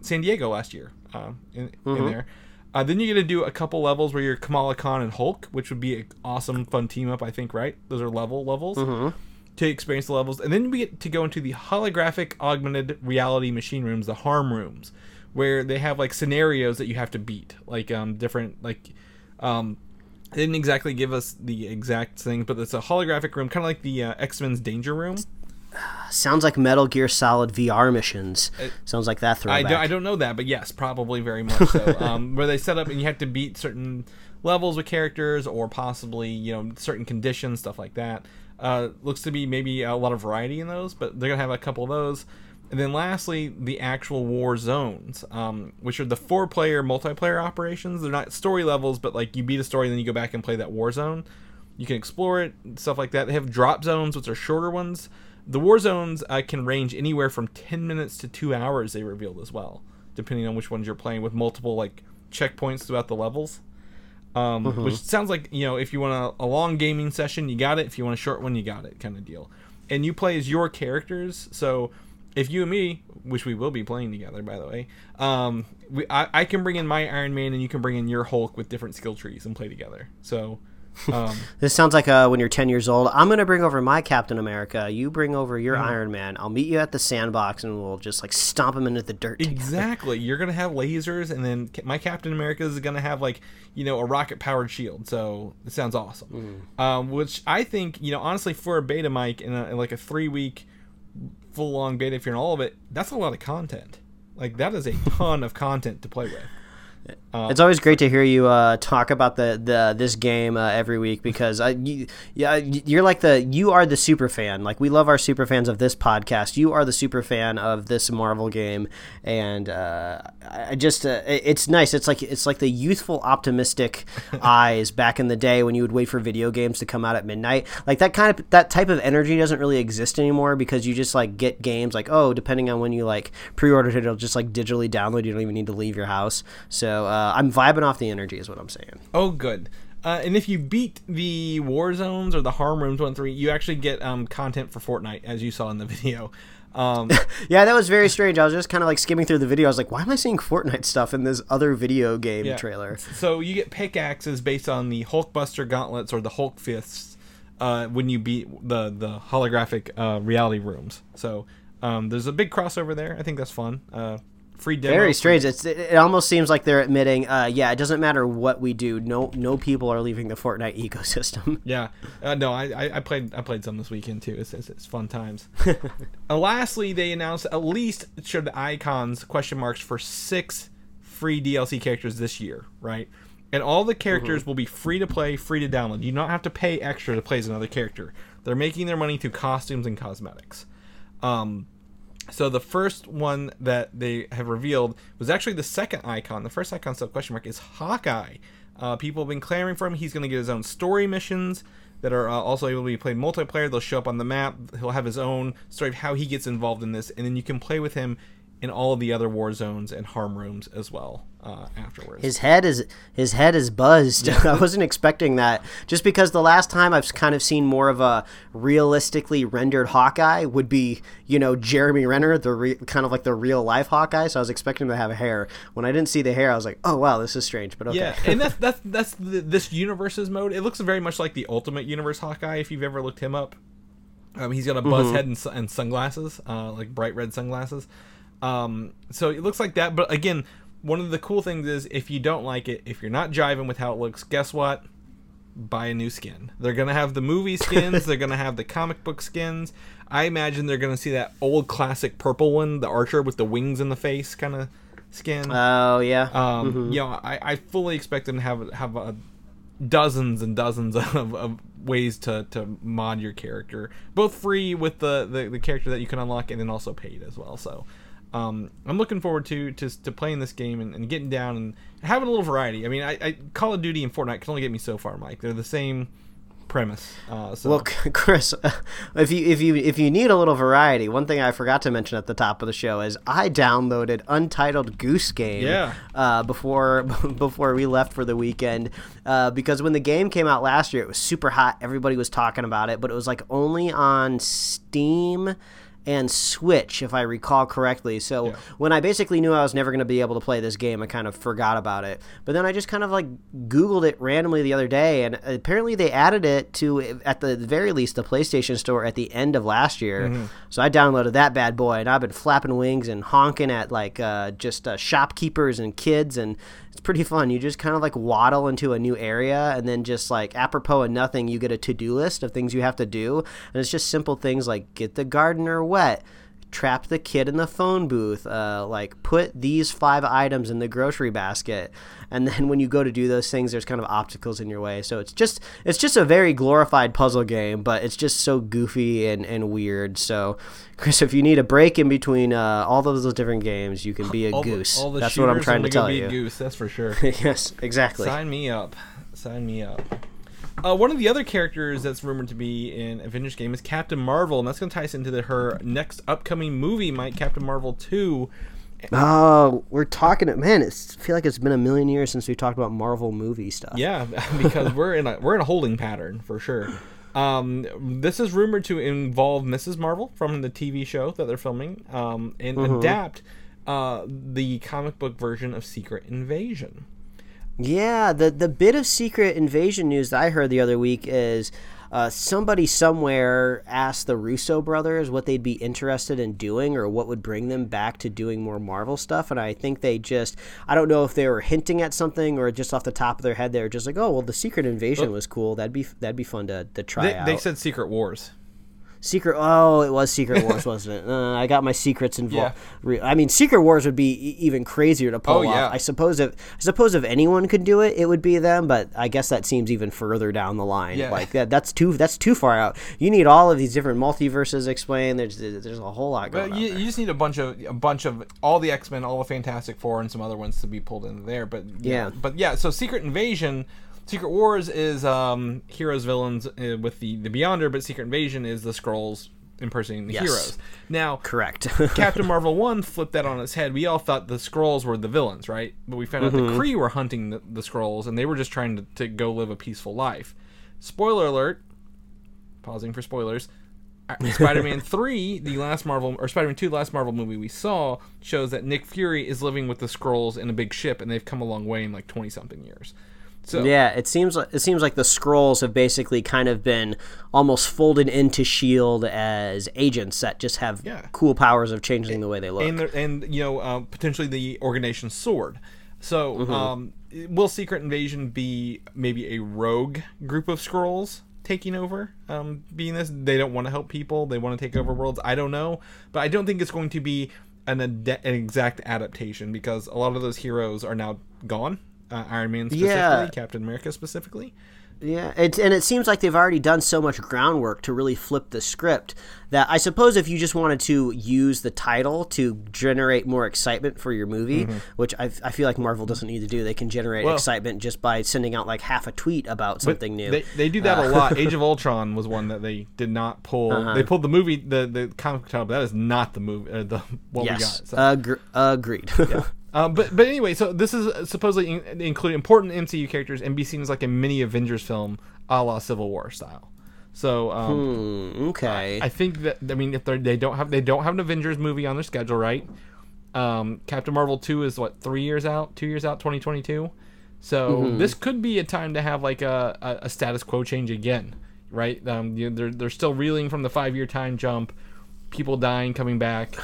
San Diego last year um, in, in there. Uh, then you get to do a couple levels where you're Kamala Khan and Hulk, which would be an awesome, fun team up, I think, right? Those are level levels to experience the levels. And then we get to go into the holographic augmented reality machine rooms, the harm rooms, where they have like scenarios that you have to beat, like um, different, like, um, they didn't exactly give us the exact thing, but it's a holographic room, kind of like the uh, X Men's Danger Room. Sounds like Metal Gear Solid VR missions. Sounds like that I don't, I don't know that, but yes, probably very much so. um, where they set up and you have to beat certain levels with characters or possibly you know certain conditions, stuff like that. Uh, looks to be maybe a lot of variety in those, but they're gonna have a couple of those. And then lastly, the actual war zones, um, which are the four-player multiplayer operations. They're not story levels, but like you beat a story, and then you go back and play that war zone. You can explore it, stuff like that. They have drop zones, which are shorter ones. The war zones uh, can range anywhere from 10 minutes to two hours, they revealed as well, depending on which ones you're playing, with multiple like checkpoints throughout the levels. Um, Which sounds like, you know, if you want a, a long gaming session, you got it. If you want a short one, you got it, kind of deal. And you play as your characters. So if you and me, which we will be playing together, by the way, um, we, I, I can bring in my Iron Man and you can bring in your Hulk with different skill trees and play together. So. Um, This sounds like uh, when you're 10 years old. I'm going to bring over my Captain America. You bring over your Mm-hmm. Iron Man. I'll meet you at the sandbox and we'll just like stomp him into the dirt. together. Exactly. You're gonna have lasers, and then my Captain America is gonna have like you know a rocket powered shield. So it sounds awesome. Um, which I think you know honestly for a beta Mike in, a, in like a three week full long beta, if you're in all of it, that's a lot of content. Like that is a ton of content to play with. It's always great to hear you uh, talk about the, the this game uh, every week because uh, you, yeah you're like the you are the super fan. Like we love our super fans of this podcast. You are the super fan of this Marvel game. And uh, I just uh, it's nice. It's like it's like the youthful optimistic eyes back in the day when you would wait for video games to come out at midnight. Like that kind of that type of energy doesn't really exist anymore because you just like get games like oh depending on when you like pre-ordered it it'll just like digitally download. You don't even need to leave your house. So uh, I'm vibing off the energy is what I'm saying Oh, good. Uh, and if you beat the war zones or the harm rooms one three, you actually get um, content for Fortnite, as you saw in the video. Um, yeah that was very strange I was just kind of like skimming through the video I was like why am I seeing Fortnite stuff in this other video game Yeah. trailer So you get pickaxes based on the Hulkbuster gauntlets or the Hulk fists uh, when you beat the the holographic uh, reality rooms. So um, there's a big crossover there. I think that's fun. Uh, free demo. very strange it's it, it almost seems like they're admitting uh, yeah it doesn't matter what we do no no people are leaving the Fortnite ecosystem Yeah, uh, no, I, I played I played some this weekend too. It's, it's, it's fun times. uh, lastly, they announced at least showed the icons question marks for six free DLC characters this year, right? And all the characters will be free to play, free to download. You don't have to pay extra to play as another character. They're making their money through costumes and cosmetics. Um, So the first one that they have revealed was actually the second icon. The first icon still question mark is Hawkeye. Uh, people have been clamoring for him. He's going to get his own story missions that are uh, also able to be played multiplayer. They'll show up on the map. He'll have his own story of how he gets involved in this, and then you can play with him in all of the other war zones and harm rooms as well uh, afterwards. His head is his head is buzzed. I wasn't expecting that. Just because the last time I've kind of seen more of a realistically rendered Hawkeye would be, you know, Jeremy Renner, the re- kind of like the real life Hawkeye. So I was expecting him to have a hair. When I didn't see the hair, I was like, oh wow, this is strange. But okay. Yeah, and that's that's that's the, this universe's mode. It looks very much like the Ultimate Universe Hawkeye. If you've ever looked him up, um, he's got a buzz head and, and sunglasses, uh, like bright red sunglasses. Um, so it looks like that. But again, one of the cool things is if you don't like it, if you're not jiving with how it looks, guess what? Buy a new skin. They're gonna have the movie skins. they're gonna have the comic book skins. I imagine they're gonna see that old classic purple one, the Archer with the wings in the face kind of skin. Oh yeah. Um, You know, I, I fully expect them to have have uh, dozens and dozens of, of ways to, to mod your character, both free with the, the, the character that you can unlock, and then also paid as well. So, um, I'm looking forward to to, to playing this game and, and getting down and having a little variety. I mean, I, I Call of Duty and Fortnite can only get me so far, Mike. They're the same premise. Uh, so Well, Chris, if you if you if you need a little variety, one thing I forgot to mention at the top of the show is I downloaded Untitled Goose Game. Yeah. Uh, before before we left for the weekend, uh, because when the game came out last year, it was super hot. Everybody was talking about it, but it was like only on Steam and Switch, if I recall correctly. So Yeah. when I basically knew I was never going to be able to play this game, I kind of forgot about it. But then I just kind of like Googled it randomly the other day, and apparently they added it to, at the very least, the PlayStation Store at the end of last year. So I downloaded that bad boy, and I've been flapping wings and honking at like uh, just uh, shopkeepers and kids, and it's pretty fun. You just kind of like waddle into a new area, and then just like apropos of nothing, you get a to do list of things you have to do, and it's just simple things like get the gardener wet trap the kid in the phone booth uh, like put these five items in the grocery basket and then when you go to do those things there's kind of obstacles in your way so it's just it's just a very glorified puzzle game but it's just so goofy and, and weird so chris if you need a break in between uh, all those different games you can be a all the- goose all the that's what i'm trying to tell be you a goose, that's for sure. yes exactly Sign me up. Sign me up. Uh, one of the other characters that's rumored to be in Avengers game is Captain Marvel, and that's going to tie us into the, her next upcoming movie, Mike Captain Marvel two. oh we're talking man it's, I feel like it's been a million years since we talked about marvel movie stuff Yeah, because we're in a we're in a holding pattern for sure. Um, this is rumored to involve Mrs. Marvel from the TV show that they're filming, um, and adapt uh, the comic book version of Secret Invasion. Yeah, the the bit of secret invasion news that I heard the other week is uh, somebody somewhere asked the Russo brothers what they'd be interested in doing or what would bring them back to doing more Marvel stuff, and I think they just I don't know if they were hinting at something or just off the top of their head they were just like, oh well, the secret invasion was cool. That'd be that'd be fun to to try They, out. they said Secret Wars. Secret. Oh, it was Secret Wars, wasn't it? Uh, I got my secrets involved. Yeah. I mean, Secret Wars would be e- even crazier to pull Oh, yeah. off. I suppose if I suppose if anyone could do it, it would be them. But I guess that seems even further down the line. Yeah. Like that. That's too. That's too far out. You need all of these different multiverses explained. There's there's a whole lot going But on. you, you just need a bunch of a bunch of all the X Men, all the Fantastic Four, and some other ones to be pulled in there. But Yeah. but yeah. So Secret Invasion, Secret Wars is um, heroes villains uh, with the the Beyonder, but Secret Invasion is the Skrulls impersonating the Yes. heroes. Now Correct. Captain Marvel one flipped that on its head. We all thought the Skrulls were the villains, right? But we found out Mm-hmm. the Kree were hunting the, the Skrulls, and they were just trying to, to go live a peaceful life. Spoiler alert. Pausing for spoilers. Uh, Spider-Man 3, the last Marvel or Spider-Man 2, the last Marvel movie we saw, shows that Nick Fury is living with the Skrulls in a big ship and they've come a long way in like 20 something years. So Yeah, it seems like it seems like the Skrulls have basically kind of been almost folded into Shield as agents that just have Yeah. cool powers of changing the way they look. and and you know uh, potentially the organization sword. So Mm-hmm. um, will Secret Invasion be maybe a rogue group of Skrulls taking over? Um, being this, they don't want to help people. They want to take over worlds. I don't know, but I don't think it's going to be an, ade- an exact adaptation because a lot of those heroes are now gone. Uh, Iron Man specifically, Yeah. Captain America specifically. Yeah, it's and it seems like they've already done so much groundwork to really flip the script that I suppose if you just wanted to use the title to generate more excitement for your movie, which I, I feel like Marvel doesn't need to do, they can generate Well- excitement just by sending out like half a tweet about something new. They, they do that a lot. Age of Ultron was one that they did not pull. Uh-huh. They pulled the movie, the the comic title. But that is not the movie. Uh, the what yes, we got. So. Agre- agreed. Um, but but anyway, so this is supposedly in, include important MCU characters and be seen as like a mini Avengers film, a la Civil War style. So um, Hmm, okay. I think that I mean if they they don't have they don't have an Avengers movie on their schedule, right? Um, Captain Marvel two is what three years out, two years out, twenty twenty two. So Mm-hmm. this could be a time to have like a, a, a status quo change again, right? Um, you know, they're they're still reeling from the five year time jump, people dying, coming back.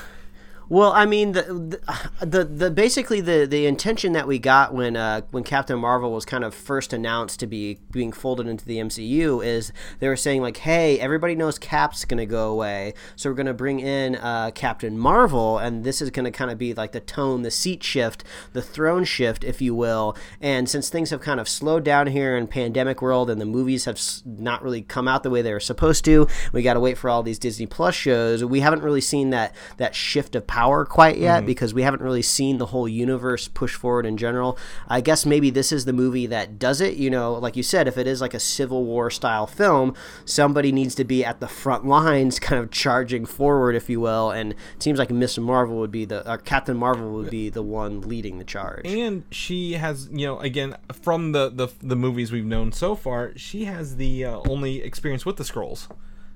Well, I mean, the, the the the basically the the intention that we got when uh, when Captain Marvel was kind of first announced to be being folded into the MCU is they were saying like, hey, everybody knows Cap's gonna go away, so we're gonna bring in uh, Captain Marvel, and this is gonna kind of be like the tone, the seat shift, the throne shift, if you will. And since things have kind of slowed down here in pandemic world, and the movies have not really come out the way they were supposed to, we got to wait for all these Disney Plus shows. We haven't really seen that that shift of power quite yet because we haven't really seen the whole universe push forward in general. I guess maybe this is the movie that does it. You know, like you said, if it is like a Civil War style film, somebody needs to be at the front lines, kind of charging forward, if you will. And it seems like Miss Marvel would be the, or Captain Marvel would be the one leading the charge. and she has you know again from the the, the movies we've known so far she has the uh, only experience with the Skrulls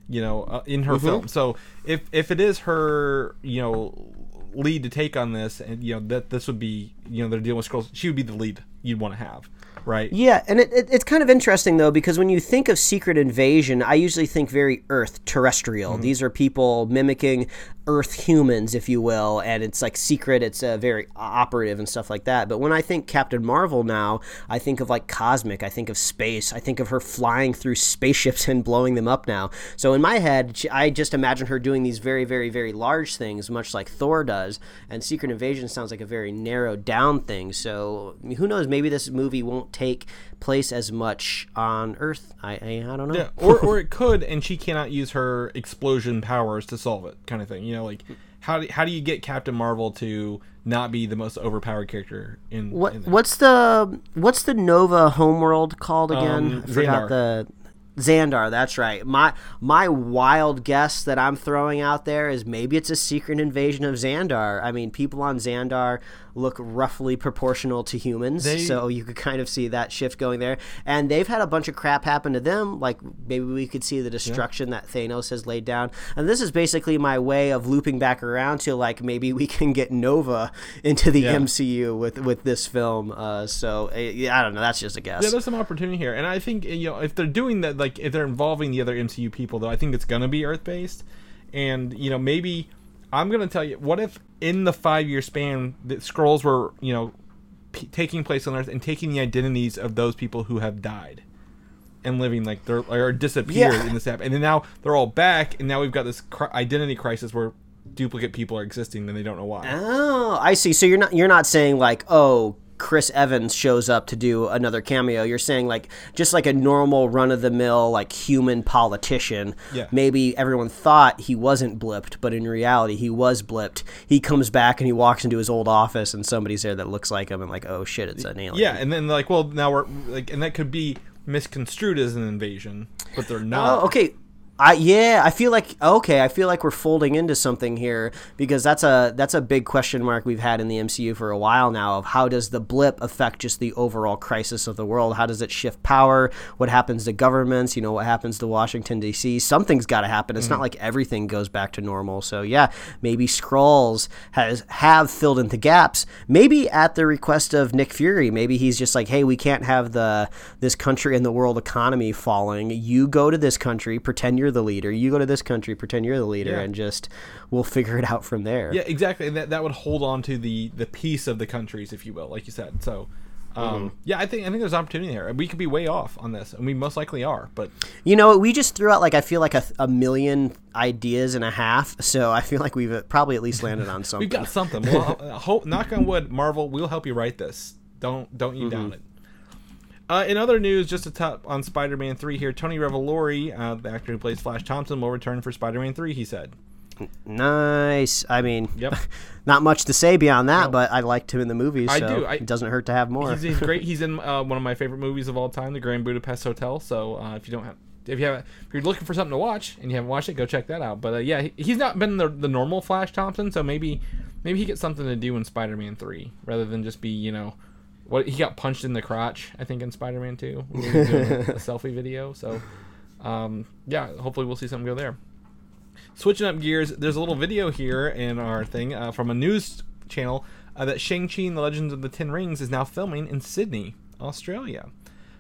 you know uh, in her film. So if if it is her you know lead to take on this and you know that this would be you know they're dealing with Skrulls she would be the lead you'd want to have right? Yeah, and it, it, it's kind of interesting though because when you think of Secret Invasion, I usually think very Earth terrestrial. These are people mimicking Earth humans, if you will, and it's like secret. It's uh, very operative and stuff like that. But when I think Captain Marvel now, I think of like cosmic. I think of space. I think of her flying through spaceships and blowing them up now. So in my head, I just imagine her doing these very, very, very large things, much like Thor does. And Secret Invasion sounds like a very narrowed down thing. So who knows? Maybe this movie won't take place as much on Earth. I I, I don't know. yeah or or it could and she cannot use her explosion powers to solve it kind of thing you know like how do, how do you get captain marvel to not be the most overpowered character in What in what's the what's the Nova homeworld called again? Um, I forgot Xandar. the Xandar, that's right. My my wild guess that I'm throwing out there is maybe it's a secret invasion of Xandar. I mean, people on Xandar look roughly proportional to humans, They- so you could kind of see that shift going there. And they've had a bunch of crap happen to them. Like maybe we could see the destruction that Thanos has laid down. And this is basically my way of looping back around to like maybe we can get Nova into the Yeah. MCU with with this film. Uh, so yeah, I don't know. That's just a guess. Yeah, there's some opportunity here, and I think you know if they're doing that, like if they're involving the other MCU people, though, I think it's gonna be Earth based, and you know maybe I'm gonna tell you what if in the five year span that Skrulls were you know p- taking place on Earth and taking the identities of those people who have died and living like they're or disappeared Yeah. in this app, and then now they're all back, and now we've got this cri- identity crisis where duplicate people are existing and they don't know why. Oh, I see. So you're not you're not saying like, oh, Chris Evans shows up to do another cameo. You're saying like just like a normal run of the mill like human politician. Yeah. Maybe everyone thought he wasn't blipped, but in reality he was blipped. He comes back and he walks into his old office and somebody's there that looks like him and like, oh shit, it's an alien. Yeah, and then like, well, now we're like, and that could be misconstrued as an invasion, but they're oh, not. Oh, okay. I yeah, I feel like okay, I feel like we're folding into something here because that's a that's a big question mark we've had in the MCU for a while now of how does the blip affect just the overall crisis of the world? How does it shift power? What happens to governments? You know, what happens to Washington D.C.? Something's got to happen. It's not mm. like everything goes back to normal. So yeah, maybe Skrulls has have filled in the gaps. Maybe at the request of Nick Fury. Maybe he's just like, hey, we can't have the this country and the world economy falling. You go to this country, pretend you're the leader. You go to this country, pretend you're the leader, Yeah. and just we'll figure it out from there. Yeah, exactly. And that that would hold on to the the peace of the countries, if you will, like you said. So. Um, Yeah, I think I think there's opportunity there. We could be way off on this, and we most likely are. But You know, we just threw out like I feel like a, a million ideas and a half. So I feel like we've uh, probably at least landed on something. we've got something. Well, hope, knock on wood, Marvel, we'll help you write this. Don't don't you down it. Uh, in other news, just to top on Spider-Man 3 here, Tony Revolori, uh, the actor who plays Flash Thompson, will return for Spider-Man 3. He said. Nice. I mean, Yep. not much to say beyond that, No. but I liked him in the movies. I so do. I- it doesn't hurt to have more. He's, he's great. He's in uh, one of my favorite movies of all time, The Grand Budapest Hotel. So uh, if you don't have, if you have, if you're looking for something to watch and you haven't watched it, go check that out. But uh, yeah, he, he's not been the the normal Flash Thompson, so maybe maybe he gets something to do in Spider-Man Three rather than just be you know. What he got punched in the crotch, I think, in Two, he was doing a, a selfie video. So, um, yeah, hopefully we'll see something go there. Switching up gears, there's a little video here in our thing uh, from a news channel uh, that Shang-Chi and the Legends of the Ten Rings is now filming in Sydney, Australia.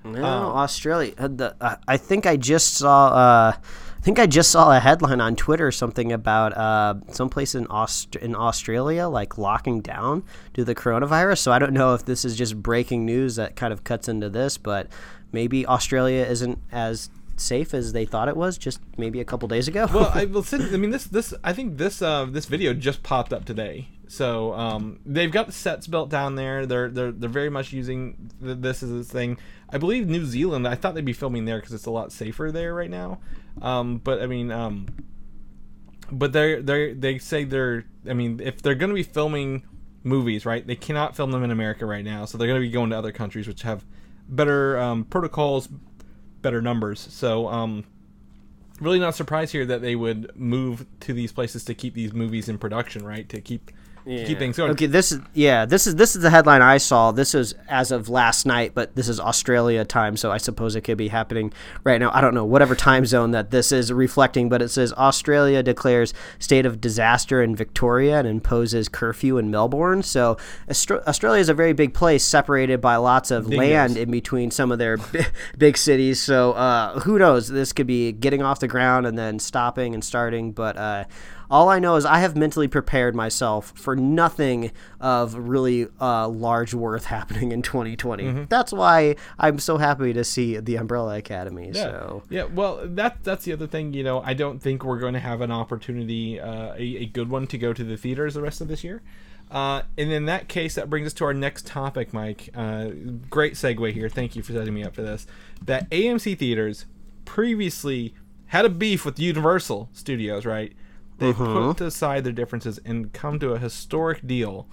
No, Australia. uh, The, uh, I think I just saw. I think I just saw a headline on Twitter or something about uh, someplace in Aust- in Australia like locking down due to the coronavirus. So I don't know if this is just breaking news that kind of cuts into this, but maybe Australia isn't as safe as they thought it was just maybe a couple days ago. Well, I will say, I mean, this this I think this uh, this video just popped up today. So um, they've got the sets built down there. They're they're they're very much using th- this as a thing. I believe New Zealand. I thought they'd be filming there because it's a lot safer there right now. Um, but I mean, um, but they they they say they're. I mean, if they're going to be filming movies, right? They cannot film them in America right now, so they're going to be going to other countries which have better um, protocols, better numbers. So um, really not surprised here that they would move to these places to keep these movies in production, right? To keep to keep things going. Okay, this is yeah, this is this is the headline I saw. This is as of last night, but this is Australia time, so I suppose it could be happening right now. I don't know whatever time zone that this is reflecting, but it says Australia declares state of disaster in Victoria and imposes curfew in Melbourne. So Australia is a very big place, separated by lots of land yes. in between some of their bi- big cities. So uh, who knows? This could be getting off the ground and then stopping and starting, but. Uh, all I know is I have mentally prepared myself for nothing of really uh, large worth happening in 2020. Mm-hmm. That's why I'm so happy to see the Umbrella Academy. Yeah. So Yeah, well, that that's the other thing. You know, I don't think we're going to have an opportunity, uh, a, a good one, to go to the theaters the rest of this year. Uh, and in that case, that brings us to our next topic, Mike. Uh, great segue here. Thank you for setting me up for this. That AMC theaters previously had a beef with Universal Studios, right? They put aside their differences and come to a historic deal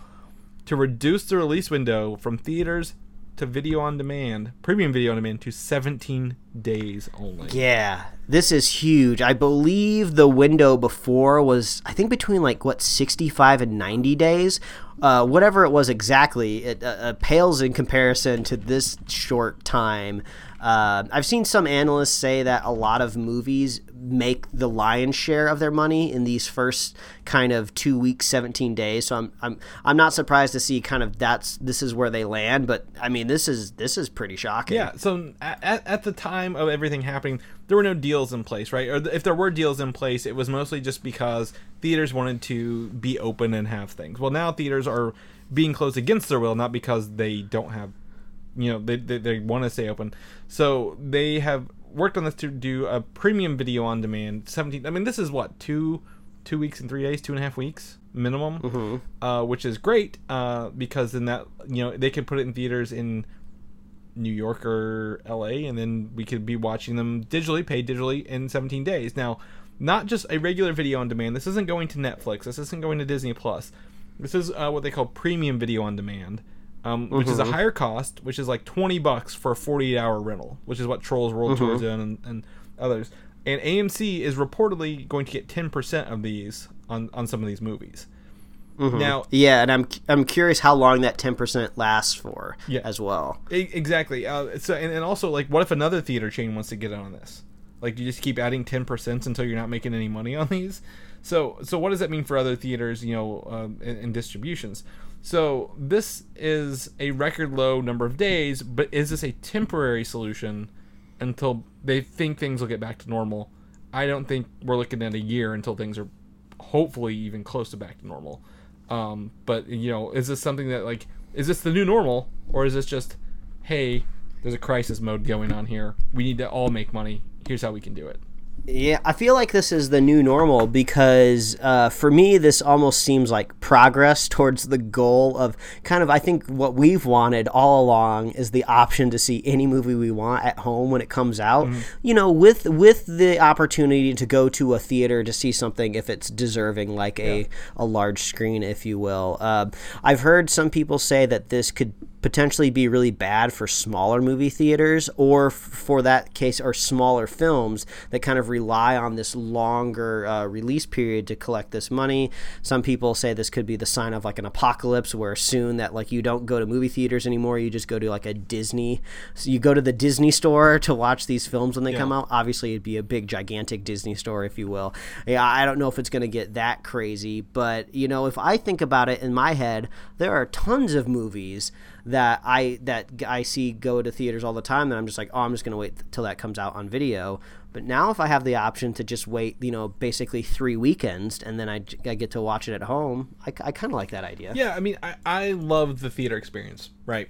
to reduce the release window from theaters to video on demand, premium video on demand, to 17 days only. yeah, this is huge. I believe the window before was I think between like what 65 and 90 days. Uh, whatever it was exactly, it uh, uh, pales in comparison to this short time. Uh, I've seen some analysts say that a lot of movies make the lion's share of their money in these first kind of two weeks, seventeen days. So I'm I'm I'm not surprised to see kind of that's this is where they land. But I mean, this is this is pretty shocking. Yeah, so at, at the time of everything happening, there were no deals in place, right? Or if there were deals in place, it was mostly just because theaters wanted to be open and have things. Well, now theaters are being closed against their will, not because they don't have, you know, they, they, they want to stay open. So they have worked on this to do a premium video on demand. 17, I mean, this is what, two two weeks and three days, two and a half weeks minimum, uh, which is great uh, because then that, you know, they could put it in theaters in New York or LA, and then we could be watching them digitally, paid digitally in 17 days. Now, not just a regular video on demand. This isn't going to Netflix. This isn't going to Disney Plus. This is uh, what they call premium video on demand, um, which is a higher cost, which is like 20 bucks for a 48 hour rental, which is what Trolls World Tour is doing and, and others. And AMC is reportedly going to get 10% of these on, on some of these movies. Now, Yeah, and I'm I'm curious how long that ten percent lasts for Yeah. as well. E- Exactly. Uh, so, and, and also, like, what if another theater chain wants to get in on this? Like, you just keep adding ten percent until you're not making any money on these. So, so what does that mean for other theaters? You know, um, and, and distributions. So this is a record low number of days, but is this a temporary solution until they think things will get back to normal? I don't think we're looking at a year until things are hopefully even close to back to normal. Um, but you know, is this something that like is this the new normal or is this just hey, there's a crisis mode going on here. We need to all make money. Here's how we can do it. Yeah, I feel like this is the new normal because uh, for me, this almost seems like progress towards the goal of kind of, I think, what we've wanted all along is the option to see any movie we want at home when it comes out. Mm-hmm. You know, with with the opportunity to go to a theater to see something if it's deserving, like a, a large screen, if you will. Uh, I've heard some people say that this could potentially be really bad for smaller movie theaters or f- for that case or smaller films that kind of rely on this longer uh, release period to collect this money. Some people say this could be the sign of like an apocalypse where soon that like you don't go to movie theaters anymore. You just go to like a disney so you go to the disney store to watch these films when they come out. Obviously it'd be a big gigantic disney store if you will. Yeah i don't know if it's going to get that crazy but you know if i think about it in my head there are tons of movies that I that I see go to theaters all the time that I'm just like, oh, I'm just gonna wait till that comes out on video. But now if I have the option to just wait, you know, basically three weekends and then I, I get to watch it at home, I, I kind of like that idea. Yeah, I mean, I, I love the theater experience, right?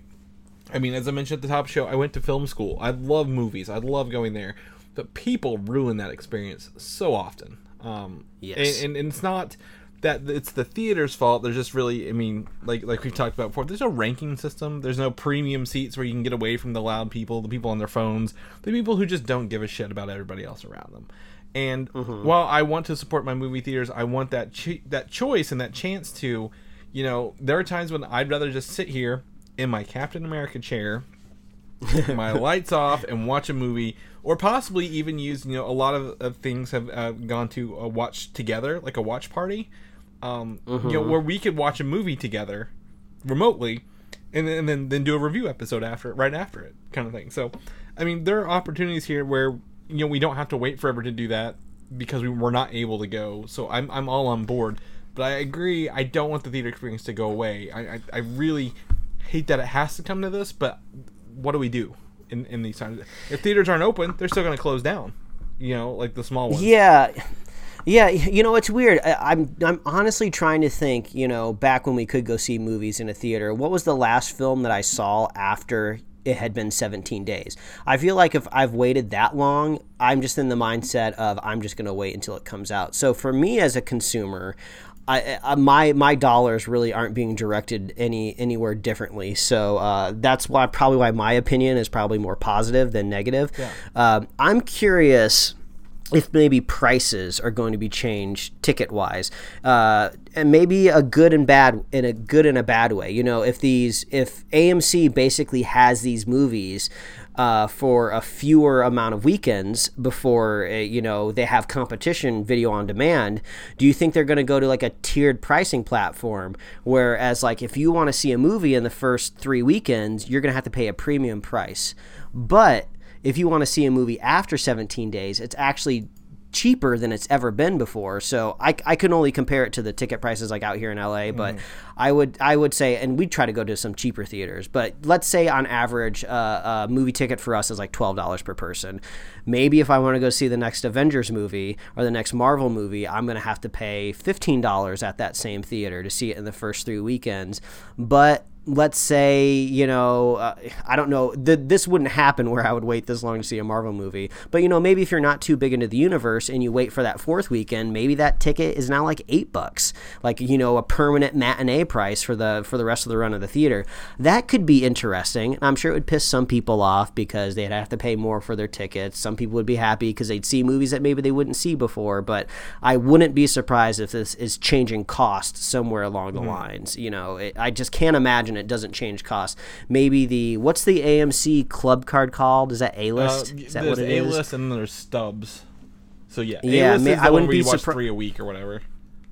I mean, as I mentioned at the top show, I went to film school. I love movies. I love going there. But people ruin that experience so often. Um, Yes. And, and, and it's not that it's the theater's fault. There's just really, I mean, like like we've talked about before, there's no ranking system. There's no premium seats where you can get away from the loud people, the people on their phones, the people who just don't give a shit about everybody else around them. And while I want to support my movie theaters, I want that ch- that choice and that chance to, you know, there are times when I'd rather just sit here in my Captain America chair, my lights off, and watch a movie, or possibly even use, you know, a lot of, of things have uh, gone to a watch together, like a watch party, um, you know, where we could watch a movie together remotely. And then, and then then do a review episode after it, right after it, kind of thing. So, I mean, there are opportunities here where you know we don't have to wait forever to do that because we were not able to go. So I'm I'm all on board. But I agree. I don't want the theater experience to go away. I I, I really hate that it has to come to this. But what do we do in in these times? If theaters aren't open, they're still going to close down. You know, like the small ones. Yeah. Yeah, you know it's weird. I, I'm I'm honestly trying to think. You know, back when we could go see movies in a theater, what was the last film that I saw after it had been 17 days? I feel like if I've waited that long, I'm just in the mindset of I'm just going to wait until it comes out. So for me as a consumer, I, I, my my dollars really aren't being directed any anywhere differently. So uh, that's why probably why my opinion is probably more positive than negative. Um, I'm curious if maybe prices are going to be changed ticket wise uh, and maybe a good and bad in a good and a bad way. You know if these if amc basically has these movies uh, for a fewer amount of weekends before uh, you know they have competition video on demand do you think they're going to go to like a tiered pricing platform? Whereas like if you want to see a movie in the first three weekends you're going to have to pay a premium price. But if you want to see a movie after 17 days, it's actually cheaper than it's ever been before. So I, I can only compare it to the ticket prices like out here in LA, but I would I would say, and we try to go to some cheaper theaters, but let's say on average, uh, a movie ticket for us is like twelve dollars per person. Maybe if I want to go see the next Avengers movie or the next Marvel movie, I'm gonna have to pay fifteen dollars at that same theater to see it in the first three weekends. But let's say you know uh, i don't know th- this wouldn't happen where i would wait this long to see a marvel movie. But you know maybe if you're not too big into the universe and you wait for that fourth weekend maybe that ticket is now like eight bucks. Like you know a permanent matinee price for the for the rest of the run of the theater. That could be interesting. I'm sure it would piss some people off because they'd have to pay more for their tickets. Some people would be happy because they'd see movies that maybe they wouldn't see before. But i wouldn't be surprised if this is changing cost somewhere along the lines. You know it, i just can't imagine it doesn't change cost. Maybe the what's the AMC club card called? Is that A Uh, list? is that what it A is? list and then there's stubs. So yeah, Yeah, A-list ma- is the I wouldn't where you be watch surpri- three a week or whatever.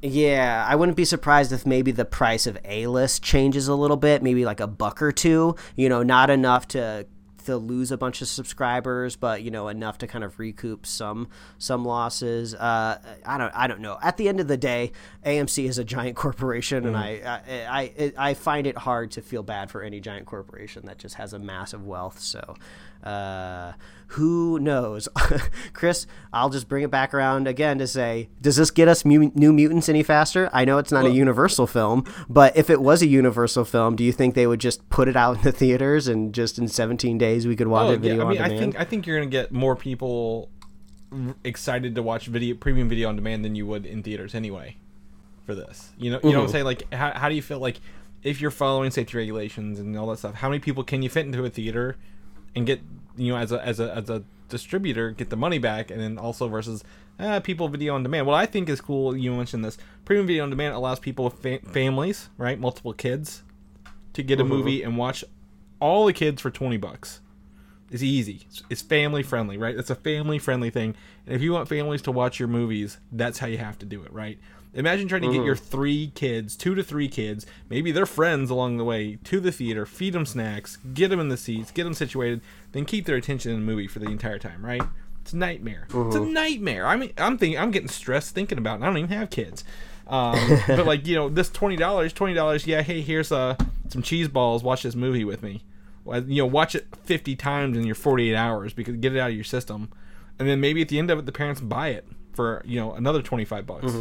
Yeah, I wouldn't be surprised if maybe the price of A list changes a little bit, maybe like a buck or two. You know, not enough to to lose a bunch of subscribers, but you know enough to kind of recoup some some losses. Uh, I don't I don't know. At the end of the day, AMC is a giant corporation, and I I, I I find it hard to feel bad for any giant corporation that just has a massive wealth. So. Uh, who knows, Chris? I'll just bring it back around again to say, does this get us mu- New Mutants any faster? I know it's not a Universal film, but if it was a Universal film, do you think they would just put it out in the theaters and just in 17 days we could watch Oh, it video yeah, I mean, on I think I think you're gonna get more people excited to watch video premium video on demand than you would in theaters anyway. For this, you know, you know what I'm saying? Like, how, how do you feel like if you're following safety regulations and all that stuff? How many people can you fit into a theater and get you know as a as a as a distributor get the money back, and then also versus uh, people video on demand? What I think is cool, you mentioned this premium video on demand allows people with fa- families, right, multiple kids, to get a movie and watch all the kids for 20 bucks. It's easy. It's- it's family friendly right? It's a family friendly thing. And if you want families to watch your movies that's how you have to do it right imagine trying to get your three kids two to three kids maybe their friends along the way to the theater feed them snacks get them in the seats get them situated then keep their attention in the movie for the entire time right it's a nightmare it's a nightmare i mean i'm thinking i'm getting stressed thinking about it i don't even have kids um, but like you know, this twenty dollars, twenty dollars. Yeah, hey, here's uh some cheese balls. Watch this movie with me. You know, watch it fifty times in your forty eight hours because get it out of your system, and then maybe at the end of it, the parents buy it for you know another twenty five bucks.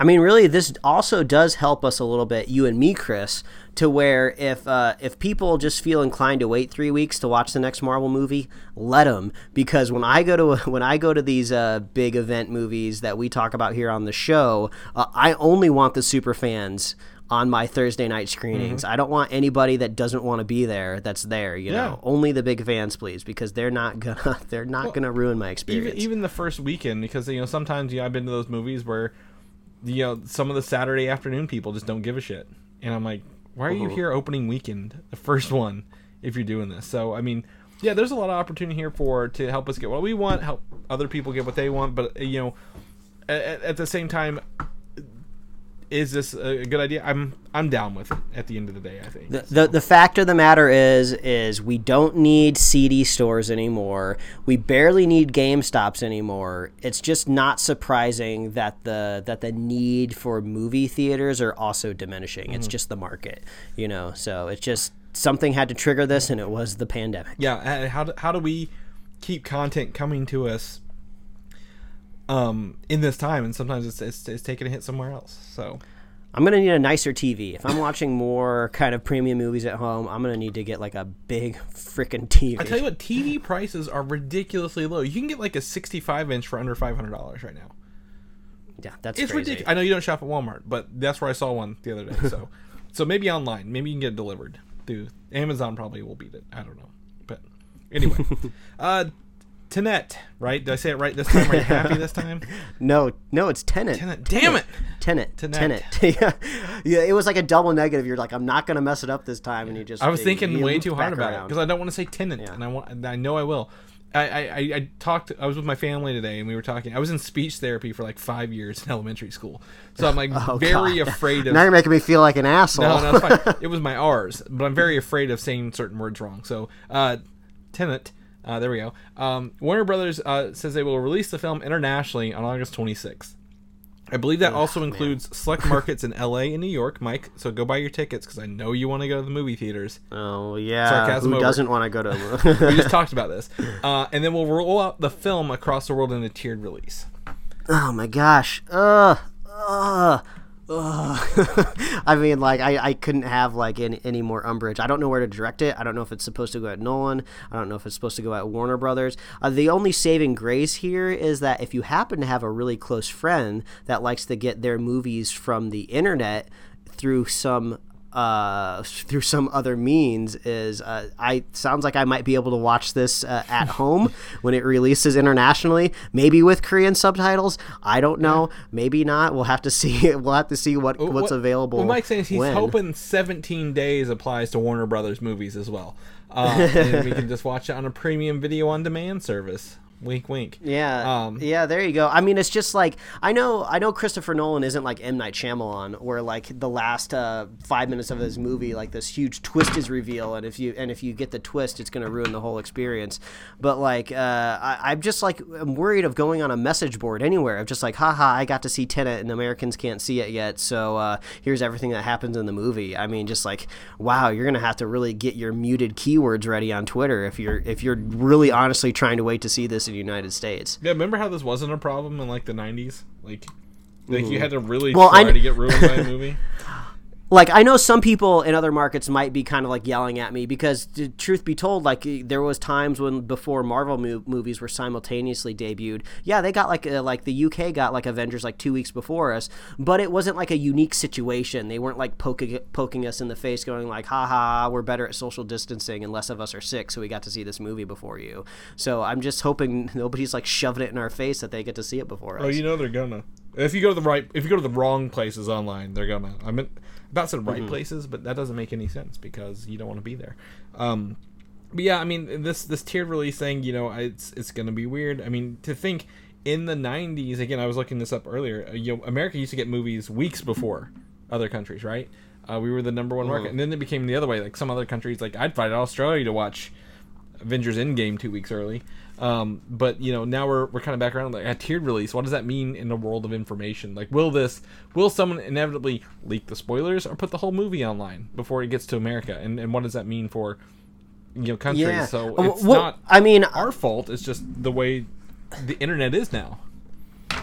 I mean, really, this also does help us a little bit, you and me, Chris, to where if uh, if people just feel inclined to wait three weeks to watch the next Marvel movie, let them. Because when I go to when I go to these uh, big event movies that we talk about here on the show, uh, I only want the super fans on my Thursday night screenings. Mm-hmm. I don't want anybody that doesn't want to be there that's there. You Yeah. know, only the big fans, please, because they're not gonna they're not gonna ruin my experience. Even even the first weekend because you know sometimes you know, I've been to those movies where you know some of the Saturday afternoon people just don't give a shit, and I'm like, why are you here opening weekend, the first one, if you're doing this? So I mean, yeah, there's a lot of opportunity here for to help us get what we want, help other people get what they want, but you know, at, at the same time. Is this a good idea? I'm I'm down with it. At the end of the day, I think. The, the the fact of the matter is is we don't need CD stores anymore. We barely need GameStops anymore. It's just not surprising that the that the need for movie theaters are also diminishing. It's mm-hmm. just the market, you know. So it's just something had to trigger this, and it was the pandemic. yeah how do, how do we keep content coming to us um in this time and sometimes it's, it's, it's taking a hit somewhere else. So I'm gonna need a nicer TV if I'm watching more kind of premium movies at home. I'm gonna need to get like a big freaking TV. i tell you what tv prices are ridiculously low. You can get like a 65 inch for under $500 right now. Yeah, that's it's crazy. ridiculous i know you don't shop at walmart but that's where i saw one the other day so. So maybe online. Maybe you can get it delivered through amazon probably will beat it. I don't know. But anyway. Uh Tenet, right? Did I say it right this time? Are you happy this time? No, no, it's Tenant. Tenet. Damn it! Tenant. Tenet. Tenant. yeah. yeah, it was like a double negative. You're like, I'm not gonna mess it up this time, and you just. I was thinking you way too hard about it because I don't want to say tenant, Yeah. and I want. and I know I will. I, I, I talked. I was with my family today, and we were talking. I was in speech therapy for like five years in elementary school, so I'm like Oh, very God. afraid of. Now you're making me feel like an asshole. no, no, it's fine. It was my R's, but I'm very afraid of saying certain words wrong. So, uh, tenant. Uh, there we go. Um, Warner Brothers uh, says they will release the film internationally on August 26th. I believe that also includes select markets in LA and New York, Mike. So go buy your tickets because I know you want to go to the movie theaters. oh yeah. Sarcasm Who over. doesn't want to go to? we just talked about this. Uh, and then we'll roll out the film across the world in a tiered release. oh my gosh. Ugh. Ugh. I mean, like, I, I couldn't have like any, any more umbrage. I don't know where to direct it. I don't know if it's supposed to go at Nolan. I don't know if it's supposed to go at Warner Brothers. Uh, the only saving grace here is that if you happen to have a really close friend that likes to get their movies from the internet through some uh through some other means is uh i sounds like i might be able to watch this uh, at home when it releases internationally maybe with korean subtitles i don't know maybe not we'll have to see we'll have to see what what's What- available What Mike's saying is he's when. hoping 17 days applies to Warner Brothers movies as well. Uh, and we can just watch it on a premium video on demand service. Wink, wink. Yeah, Um, yeah. There you go. I mean, it's just like I know, I know Christopher Nolan isn't like M Night Shyamalan, where like the last uh, five minutes of his movie, like this huge twist is revealed, and if you and if you get the twist, it's going to ruin the whole experience. But like, uh, I, I'm just like I'm worried of going on a message board anywhere. I'm just like, haha, I got to see Tenet, and Americans can't see it yet, so uh, here's everything that happens in the movie. I mean, just like, wow, you're gonna have to really get your muted keywords ready on Twitter if you're if you're really honestly trying to wait to see this in the United States. Yeah, remember how this wasn't a problem in like the 90s? Like, like you mm-hmm. had to really Well, try I kn- to get ruined by a movie. like I know some people in other markets might be kind of like yelling at me because t- truth be told like there was times when before Marvel mo- movies were simultaneously debuted yeah they got like uh, like the UK got like Avengers like 2 weeks before us but it wasn't like a unique situation they weren't like poking poking us in the face going like haha we're better at social distancing and less of us are sick so we got to see this movie before you so I'm just hoping nobody's like shoving it in our face that they get to see it before us Oh, you know they're gonna. If you go to the right, if you go to the wrong places online, they're gonna. I mean, about said right places, but that doesn't make any sense because you don't want to be there. Um, but yeah, I mean, this this tiered release thing, you know, it's it's gonna be weird. I mean, to think in the '90s, again, I was looking this up earlier. uh, You know, America used to get movies weeks before other countries, right? Uh, we were the number one market, and then it became the other way. Like some other countries, like I'd fight Australia to watch Avengers Endgame two weeks early. Um, but you know now we're, we're kind of back around like a tiered release. What does that mean in the world of information? Like, will this will someone inevitably leak the spoilers or put the whole movie online before it gets to America? And and what does that mean for you know countries? yeah So Uh, it's well, not I mean our fault. It's just the way the internet is now.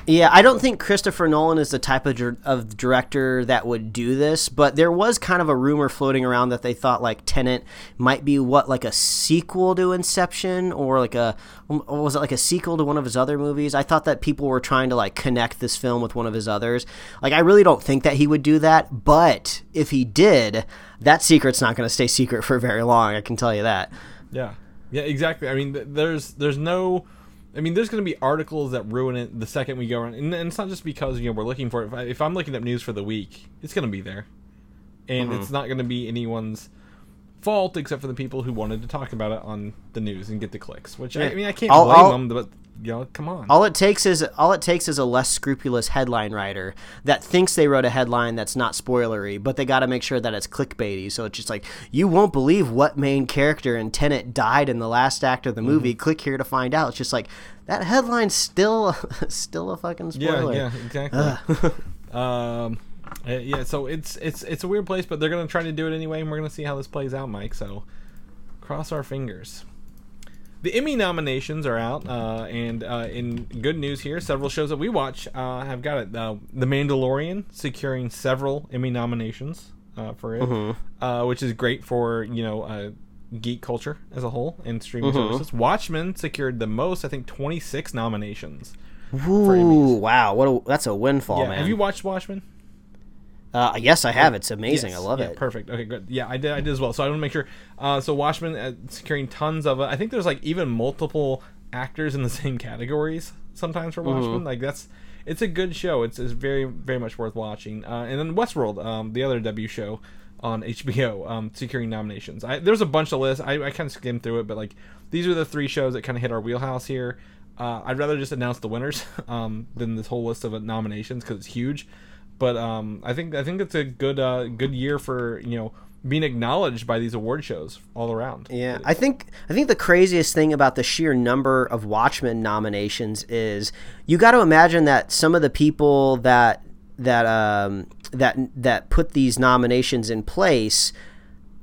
Yeah, I don't think Christopher Nolan is the type of, dir- of director that would do this, but there was kind of a rumor floating around that they thought like Tenet might be what like a sequel to Inception or like a um, or was it like a sequel to one of his other movies? I thought that people were trying to like connect this film with one of his others. Like I really don't think that he would do that, but if he did, that secret's not going to stay secret for very long, I can tell you that. Yeah, yeah, exactly. I mean, th- there's there's no. I mean, there's going to be articles that ruin it the second we go around, and, and it's not just because you know we're looking for it. If, I, if I'm looking up news for the week, it's going to be there, and Mm-hmm. it's not going to be anyone's fault except for the people who wanted to talk about it on the news and get the clicks. Which I, I mean, I can't I'll- blame I'll- them, but you know, come on. All it takes is all it takes is a less scrupulous headline writer that thinks they wrote a headline that's not spoilery, but they got to make sure that it's clickbaity. So it's just like you won't believe what main character in Tenet died in the last act of the movie. Mm-hmm. Click here to find out. It's just like that headline's still still a fucking spoiler. Yeah, yeah, exactly. um, uh, yeah, so it's it's it's a weird place, but they're gonna try to do it anyway, and we're gonna see how this plays out, Mike. So cross our fingers. The Emmy nominations are out, uh, and uh, in good news here, several shows that we watch uh, have got it. Uh, the Mandalorian securing several Emmy nominations uh, for it, uh, which is great for you know uh, geek culture as a whole and streaming services. Watchmen secured the most, I think, twenty six nominations. Ooh, wow! What a, that's a windfall, Yeah, man. have you watched Watchmen? Uh, yes, I have. It's amazing. Yes. I love Yeah, it. Perfect. Okay, good. Yeah, I did. I did as well. So I want to make sure. Uh, so Watchmen uh, securing tons of. Uh, I think there's like even multiple actors in the same categories sometimes for Mm-hmm. Watchmen. Like that's. It's a good show. It's, it's very very much worth watching. Uh, and then Westworld, um, the other W show on HBO, um, securing nominations. I, there's a bunch of lists. I, I kind of skimmed through it, but like these are the three shows that kind of hit our wheelhouse here. Uh, I'd rather just announce the winners um, than this whole list of nominations because it's huge. But um, I think I think it's a good uh, good year for you know being acknowledged by these award shows all around. Yeah, I think I think the craziest thing about the sheer number of Watchmen nominations is you got to imagine that some of the people that that um, that that put these nominations in place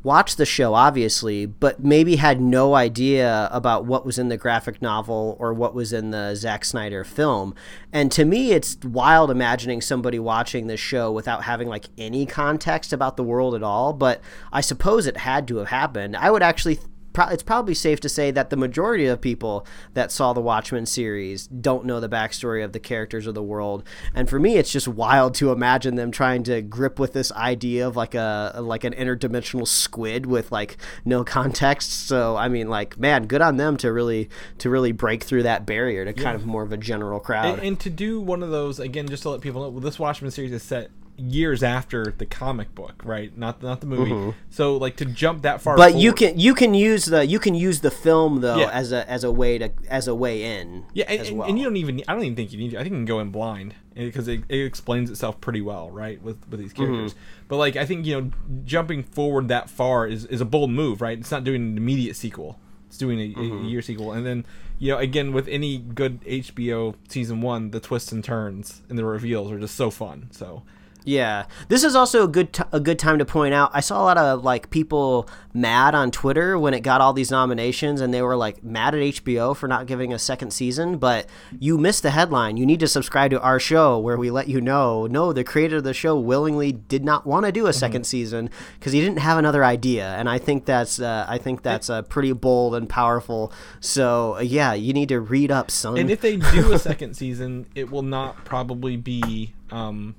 watched the show obviously but maybe had no idea about what was in the graphic novel or what was in the Zack Snyder film. And to me it's wild imagining somebody watching this show without having like any context about the world at all but I suppose it had to have happened. I would actually pro- it's probably safe to say that the majority of people that saw the Watchmen series don't know the backstory of the characters of the world. And for me, it's just wild to imagine them trying to grip with this idea of like a like an interdimensional squid with like no context. So I mean, like, man, good on them to really to really break through that barrier to kind of more of a general crowd. And, and to do one of those again, just to let people know, this Watchmen series is set years after the comic book, right? Not not the movie. So like to jump that far. Mm-hmm. but you can you can use the you can use the film though Yeah. as a as a way to as a way in Yeah, and, as and- well. and you don't even. I don't even think you need to. I think you can go in blind because it, it explains itself pretty well, right, with with these Mm-hmm. characters. But like, I think you know, jumping forward that far is is a bold move, right? It's not doing an immediate sequel. It's doing a, Mm-hmm. a year sequel, and then you know, again with any good HBO season one, the twists and turns and the reveals are just so fun. So. Yeah, this is also a good t- a good time to point out. I saw a lot of like people mad on Twitter when it got all these nominations, and they were like mad at HBO for not giving a second season. But you missed the headline. You need to subscribe to our show where we let you know. No, the creator of the show willingly did not want to do a 2nd season because he didn't have another idea, and I think that's uh, I think that's uh, pretty bold and powerful. So uh, yeah, you need to read up, son. And if they do a second season, it will not probably be um,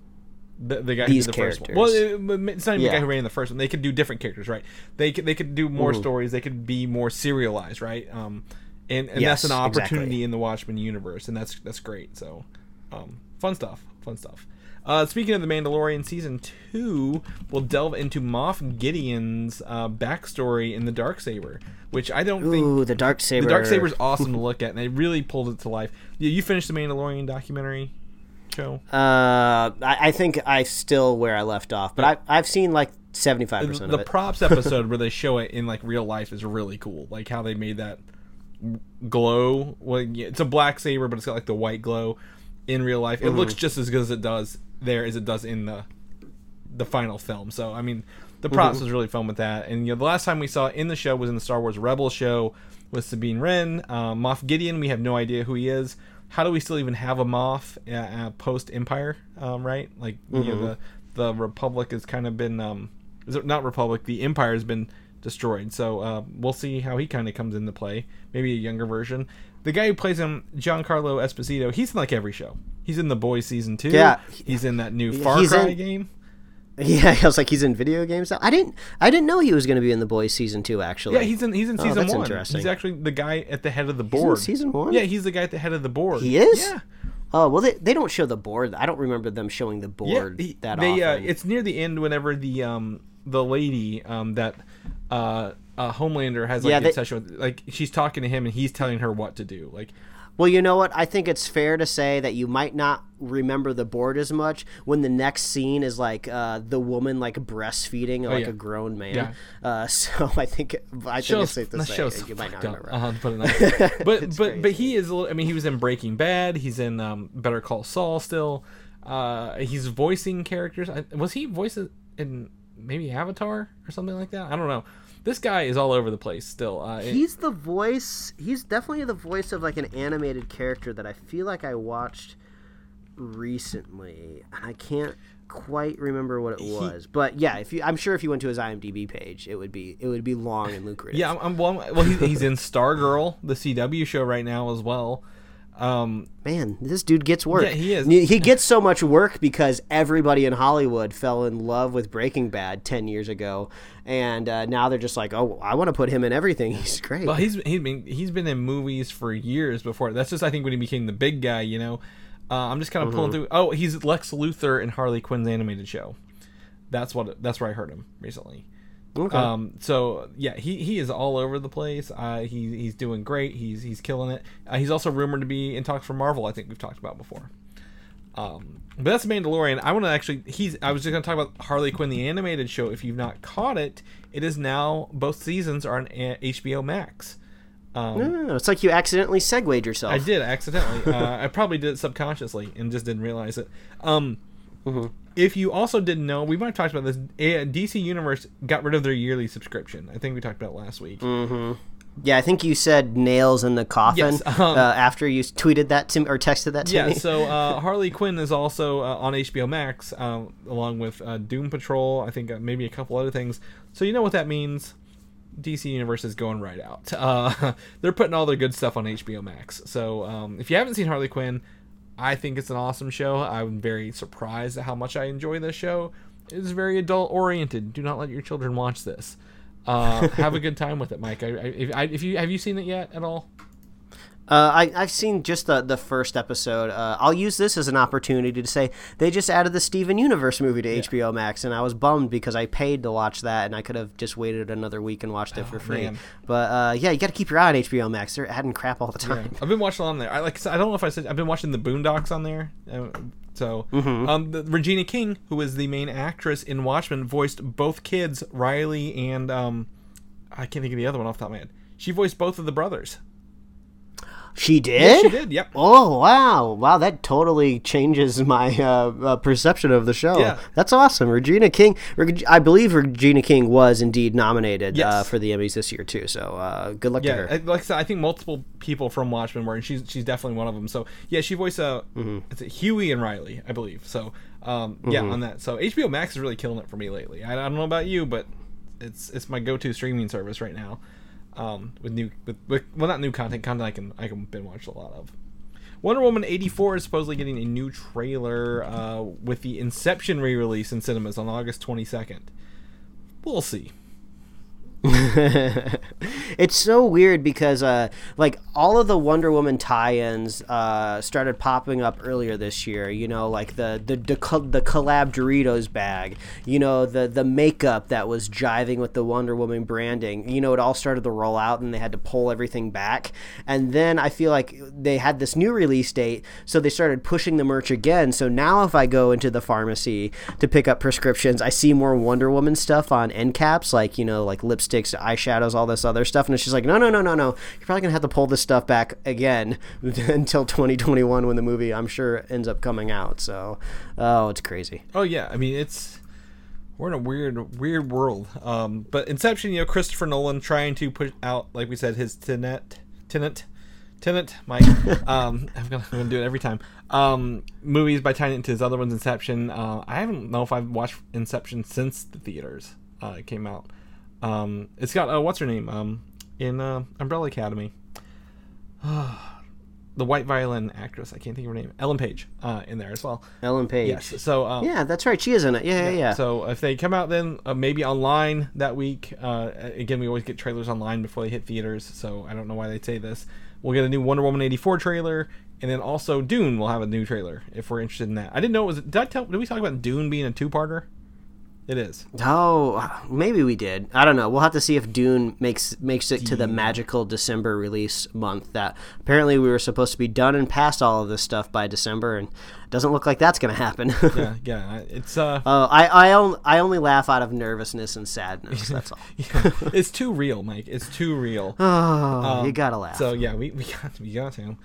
the, the guy These who did the first one. Well, it, it's not even the guy who ran in the first one. They could do different characters, right? They could they could do more stories. They could be more serialized, right? Um, and and Yes, that's an opportunity exactly. in the Watchmen universe, and that's that's great. So, um, fun stuff, fun stuff. Uh, speaking of the Mandalorian season two, we'll delve into Moff Gideon's uh, backstory in the Dark Saber, which I don't think Ooh, the dark saber. the dark saber is awesome to look at, and they really pulled it to life. You, you finished the Mandalorian documentary show. Uh, I, I think I still where I left off, but I, I've seen like seventy five percent the props episode where they show it in like real life is really cool. Like how they made that glow. Well, it's a black saber, but it's got like the white glow in real life. It Mm-hmm. looks just as good as it does there as it does in the the final film. So I mean, the Mm-hmm. props was really fun with that. And you know, the last time we saw in the show was in the Star Wars Rebels show with Sabine Wren, um, Moff Gideon. We have no idea who he is. How do we still even have a Moff uh, uh, post Empire? Um, right, like Mm-hmm. know, the the Republic has kind of been um, is it not Republic? The Empire has been destroyed. So uh, we'll see how he kind of comes into play. Maybe a younger version. The guy who plays him, Giancarlo Esposito, he's in like every show. He's in The Boys season two. Yeah. he's in that new Far He's Cry in- game. Yeah, I was like, he's in video games now. I didn't, I didn't know he was going to be in the boys season two. Actually, Yeah, he's in he's in Oh, season that's one. interesting. He's actually the guy at the head of the in board. season one? Yeah, he's the guy at the head of the board. He is? Yeah. Oh well, they, they don't show the board. I don't remember them showing the Yeah, board he- that they, Uh, it's near the end whenever the um the lady um that uh, uh Homelander has like Yeah, they- obsession with like she's talking to him and he's telling her what to do. Like Well, you know what? I think it's fair to say that you might not remember the board as much when the next scene is like uh, the woman like breastfeeding like Oh, yeah. a grown man. Yeah. Uh, so I think I think it's safe to say show's you might not remember. Uh-huh, to put it nice. but but but he is. a little- I mean, he was in Breaking Bad. He's in um, Better Call Saul still. Uh, he's voicing characters. I, was he voicing in maybe Avatar or something like that? I don't know. This guy is all over the place still. Uh, it- He's the voice. He's definitely the voice of like an animated character that I feel like I watched recently, and I can't quite remember what it was. But yeah, if you, I'm sure if you went to his IMDb page, it would be it would be long and lucrative. yeah, I'm, I'm well, I'm- well he's, he's in Stargirl, the CW show right now as well. Um, Man, this dude gets work. Yeah, he is. He gets so much work because everybody in Hollywood fell in love with Breaking Bad ten years ago, and uh, now they're just like, oh, I want to put him in everything. He's great. Well, he's he's been he's been in movies for years before. That's just I think when he became the big guy. You know, uh, I'm just kind of pulling through. Oh, he's Lex Luthor in Harley Quinn's animated show. That's what that's where I heard him recently. Okay. Um, so yeah, he, he is all over the place. Uh, he he's doing great. He's he's killing it. Uh, he's also rumored to be in talks for Marvel. I think we've talked about before. Um, but that's Mandalorian. I want to actually. He's. I was just going to talk about Harley Quinn, the animated show. If you've not caught it, it is now both seasons are on A- HBO Max. Um, Oh, it's like you accidentally segued yourself. I did accidentally. uh, I probably did it subconsciously and just didn't realize it. Um, If you also didn't know, we might have talked about this. DC Universe got rid of their yearly subscription. I think we talked about it last week. Yeah, I think you said nails in the coffin Yes, um, uh, after you tweeted that to me or texted that to Yeah, me. so uh, Harley Quinn is also uh, on HBO Max, uh, along with uh, Doom Patrol. I think uh, maybe a couple other things. So you know what that means. DC Universe is going right out. Uh, they're putting all their good stuff on HBO Max. So um, if you haven't seen Harley Quinn, I think it's an awesome show. I'm very surprised at how much I enjoy this show. It's very adult oriented. Do not let your children watch this. Uh, have a good time with it, Mike. I, I, if, I, if you have you seen it yet at all? Uh, I, I've seen just the, the first episode. Uh, I'll use this as an opportunity to say they just added the Steven Universe movie to HBO Max, and I was bummed because I paid to watch that, and I could have just waited another week and watched it for free. Oh, man. But uh, yeah, you got to keep your eye on HBO Max. They're adding crap all the time. I've been watching on there. I like. I don't know if I said I've been watching the Boondocks on there. Uh, so, um, the, Regina King, who is the main actress in Watchmen, voiced both kids, Riley and um, I can't think of the other one off the top of my head. She voiced both of the brothers. She did. Yeah, she did. Yep. Oh wow, wow! That totally changes my uh, uh, perception of the show. Yeah. that's awesome. Regina King, Reg- I believe Regina King was indeed nominated uh, for the Emmys this year too. So uh, good luck to her. Like I said, I think multiple people from Watchmen were, and she's she's definitely one of them. So yeah, she voiced uh, Mm-hmm. it's Huey and Riley, I believe. So um, yeah, on that. So HBO Max is really killing it for me lately. I, I don't know about you, but it's it's my go-to streaming service right now. Um, with new with, with well not new content, content I can I can binge watch a lot of. Wonder Woman 84 is supposedly getting a new trailer uh, with the Inception re-release in cinemas on August 22nd. We'll see. it's so weird because uh like all of the Wonder Woman tie-ins uh started popping up earlier this year you know like the the the, the collab Doritos bag you know the the makeup that was jiving with the Wonder Woman branding you know it all started to roll out and they had to pull everything back. And then I feel like they had this new release date so they started pushing the merch again. So now if I go into the pharmacy to pick up prescriptions I see more Wonder Woman stuff on end caps like you know like lipsticks eyeshadows all this other stuff and it's just like no no no no no you're probably gonna have to pull this stuff back again until 2021 when the movie I'm sure ends up coming out so oh it's crazy Oh yeah, I mean it's we're in a weird weird world. Um, but Inception, you know, Christopher Nolan trying to put out, like we said, his Tenet, Tenet, Tenant, Mike. um, I'm gonna, I'm gonna do it every time. Um, movies by tying into his other ones, Inception. Uh, I don't know if I've watched Inception since the theaters uh, came out. Um, it's got uh, what's her name? Um, in uh, Umbrella Academy. the white violin actress. I can't think of her name. Ellen Page uh, in there as well. Ellen Page Yes. So um, yeah that's right she is in it yeah yeah yeah, so if they come out then uh, maybe online that week, uh, again we always get trailers online before they hit theaters. So I don't know why they say this. We'll get a new Wonder Woman eighty four trailer, and then also Dune will have a new trailer if we're interested in that. I didn't know it was. Did I tell? Did we talk about Dune being a two parter? It is. Oh, maybe we did. I don't know. We'll have to see if Dune makes makes it to the magical December release month. That apparently we were supposed to be done and past all of this stuff by December, and it doesn't look like that's going to happen. Yeah, yeah. It's uh, Oh, I I only, I only laugh out of nervousness and sadness. That's all. it's too real, Mike. It's too real. Oh, you gotta laugh. So yeah, we, we got we got to.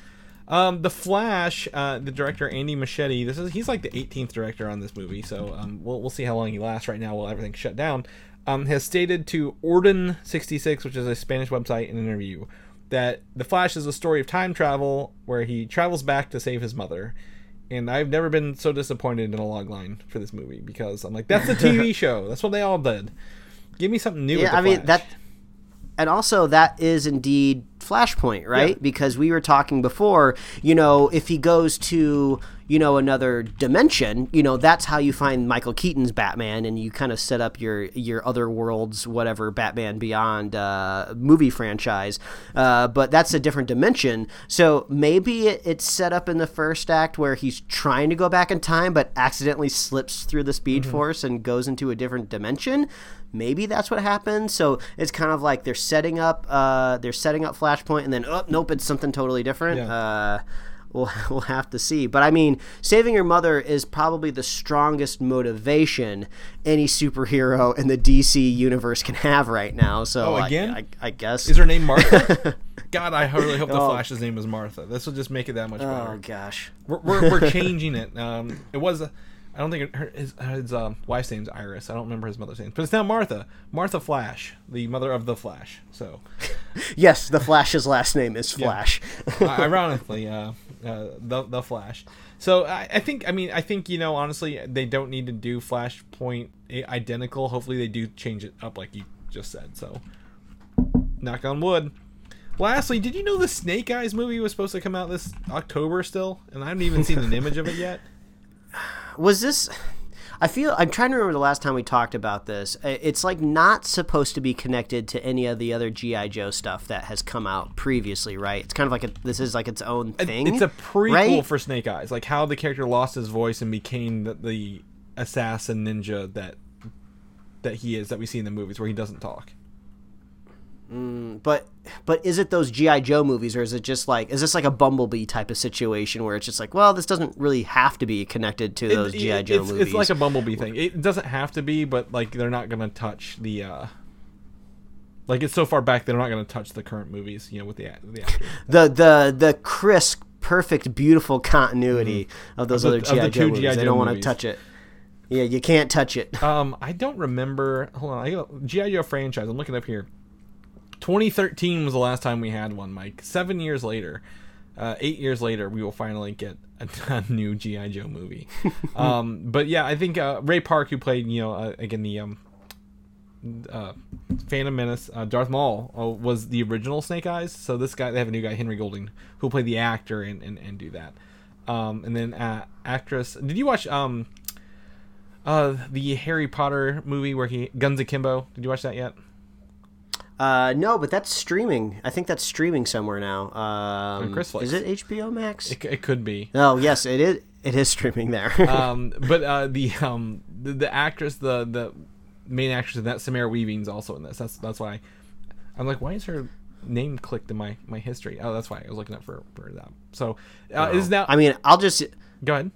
Um, the Flash, uh, the director Andy Muschietti. This is he's like the 18th director on this movie, so um, we'll we'll see how long he lasts right now while everything's shut down. Um, has stated to Orden66, which is a Spanish website, in an interview that the Flash is a story of time travel where he travels back to save his mother. And I've never been so disappointed in a log line for this movie because I'm like, that's the TV show. That's what they all did. Give me something new. with yeah, I mean that, and also that is indeed Flashpoint, right? Yeah. Because we were talking before, you know, if he goes to you know another dimension, you know that's how you find Michael Keaton's Batman, and you kind of set up your your other worlds, whatever Batman Beyond uh, movie franchise. Uh, but that's a different dimension, so maybe it, it's set up in the first act where he's trying to go back in time, but accidentally slips through the Speed Force and goes into a different dimension. Maybe that's what happened so it's kind of like they're setting up uh they're setting up flashpoint and then oh nope it's something totally different. Yeah. uh We'll, we'll have to see. But I mean, saving your mother is probably the strongest motivation any superhero in the DC universe can have right now. So Oh, again? I, I, guess. Is her name Martha? God, I really hope the Oh. Flash's name is Martha. This will just make it that much better. oh gosh. We're, we're, we're changing it. Um, it was, uh, I don't think it, her, his, his um, wife's name's Iris. I don't remember his mother's name, but it's now Martha. Martha Flash, the mother of the Flash. So, Yes, the Flash's last name is Flash. I- ironically, uh, uh, the the Flash. So I, I think, I mean, I think you know, honestly, they don't need to do Flashpoint identical. Hopefully, they do change it up, like you just said. So, knock on wood. Lastly, did you know the Snake Eyes movie was supposed to come out this October still, and I haven't even seen an image of it yet? was this I feel I'm trying to remember the last time we talked about this. It's like not supposed to be connected to any of the other GI Joe stuff that has come out previously, right? It's kind of like a, this is like its own thing. It's a prequel right? for Snake Eyes, like how the character lost his voice and became the, the assassin ninja that that he is that we see in the movies, where he doesn't talk. But but is it those GI Joe movies or is it just like is this like a Bumblebee type of situation where it's just like, well, this doesn't really have to be connected to those It- GI Joe it's, movies. It's like a Bumblebee thing. It doesn't have to be, but like they're not gonna touch the uh Like it's so far back they're not going to touch the current movies, you know, with the the. The the the crisp, perfect, beautiful continuity of those Mm-hmm. Of the- other the GI Joe movies. G.I. They don't want to touch it. Yeah, you can't touch it. Um, I don't remember. Hold on, I got GI Joe franchise. I'm looking up here. 2013 was the last time we had one, Mike. Seven years later, uh, eight years later, we will finally get a, a new GI Joe movie. um, but yeah, I think uh, Ray Park, who played, you know, uh, again the um, uh, Phantom Menace, uh, Darth Maul uh, was the original Snake Eyes. So this guy, they have a new guy, Henry Golding, who played the actor and and, and do that. Um, and then uh, actress. Did you watch um, uh, the Harry Potter movie where he Guns Akimbo? Did you watch that yet? Uh, no, but that's streaming. I think that's streaming somewhere now. Um, Chris is it HBO Max? It, it could be. oh, yes, it is. It is streaming there. um, but uh, the um the, the actress, the the main actress in that, Samara Weaving's also in this. That's that's why I'm like, why is her name clicked in my my history? Oh, that's why I was looking up for for that. So uh, is now? I mean, I'll just. go ahead.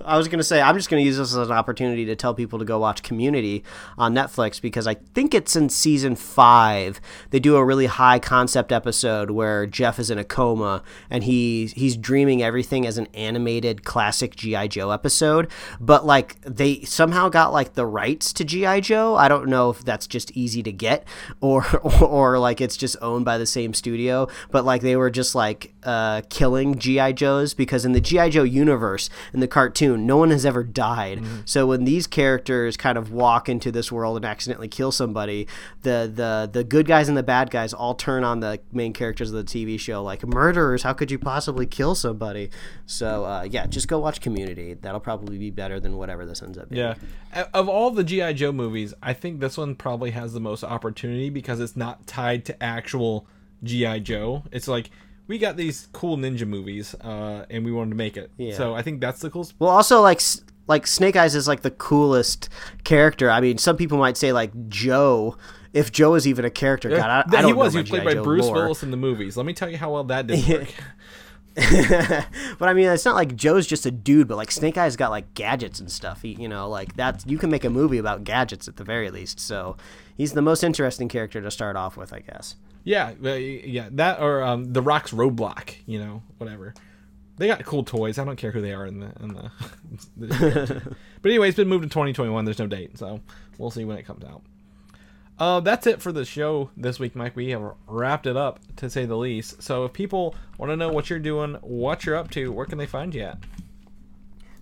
I was gonna say I'm just gonna use this as an opportunity to tell people to go watch Community on Netflix because I think it's in season five. They do a really high concept episode where Jeff is in a coma and he he's dreaming everything as an animated classic GI Joe episode, but like they somehow got like the rights to GI Joe. I don't know if that's just easy to get or or, or like it's just owned by the same studio, but like they were just like uh, killing GI Joes because in the GI Joe universe in the cartoon, no one has ever died. So when these characters kind of walk into this world and accidentally kill somebody, the the the good guys and the bad guys all turn on the main characters of the TV show like murderers. How could you possibly kill somebody? So uh, yeah, just go watch Community. That'll probably be better than whatever this ends up being. Yeah. Of all the GI Joe movies, I think this one probably has the most opportunity because it's not tied to actual GI Joe. It's like we got these cool ninja movies, uh, and we wanted to make it. Yeah. So I think that's the coolest. Well, also like like Snake Eyes is like the coolest character. I mean, some people might say like Joe. If Joe is even a character, God, I, I don't he was. know He was played by Joe Bruce lore. Willis in the movies. Let me tell you how well that did work. but I mean, it's not like Joe's just a dude, but like Snake Eyes got like gadgets and stuff. He, you know, like that. You can make a movie about gadgets at the very least. So he's the most interesting character to start off with, I guess. Yeah, uh, yeah, that or um, the Rock's Roadblock, you know, whatever. They got cool toys. I don't care who they are in the in the. the but anyway, it's been moved to 2021. There's no date, so we'll see when it comes out. Uh, that's it for the show this week, Mike. We have wrapped it up to say the least. So if people want to know what you're doing, what you're up to, where can they find you at?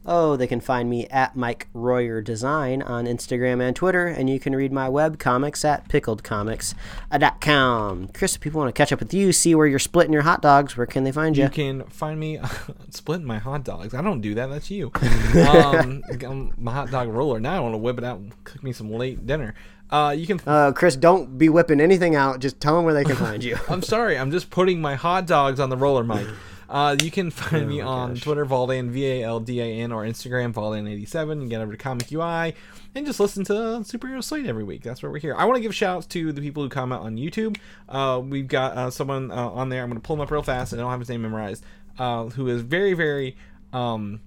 Oh, they can find me at Mike Royer Design on Instagram and Twitter, and you can read my web comics at pickledcomics.com. Chris, if people want to catch up with you, see where you're splitting your hot dogs, where can they find you? You can find me splitting my hot dogs. I don't do that. That's you. um, my hot dog roller. Now I want to whip it out and cook me some late dinner. Uh, you can Uh, Chris, don't be whipping anything out. Just tell them where they can find you. I'm sorry. I'm just putting my hot dogs on the roller mic. Uh, you can find Oh me on Twitter, Valdan, V A L D A N, or Instagram, Valdan87. You get over to Comic UI and just listen to Superhero Slate every week. That's where we're here. I want to give shouts to the people who comment on YouTube. Uh, we've got uh, someone uh, on there. I'm going to pull him up real fast. I don't have his name memorized. Uh, who is very, very. Um,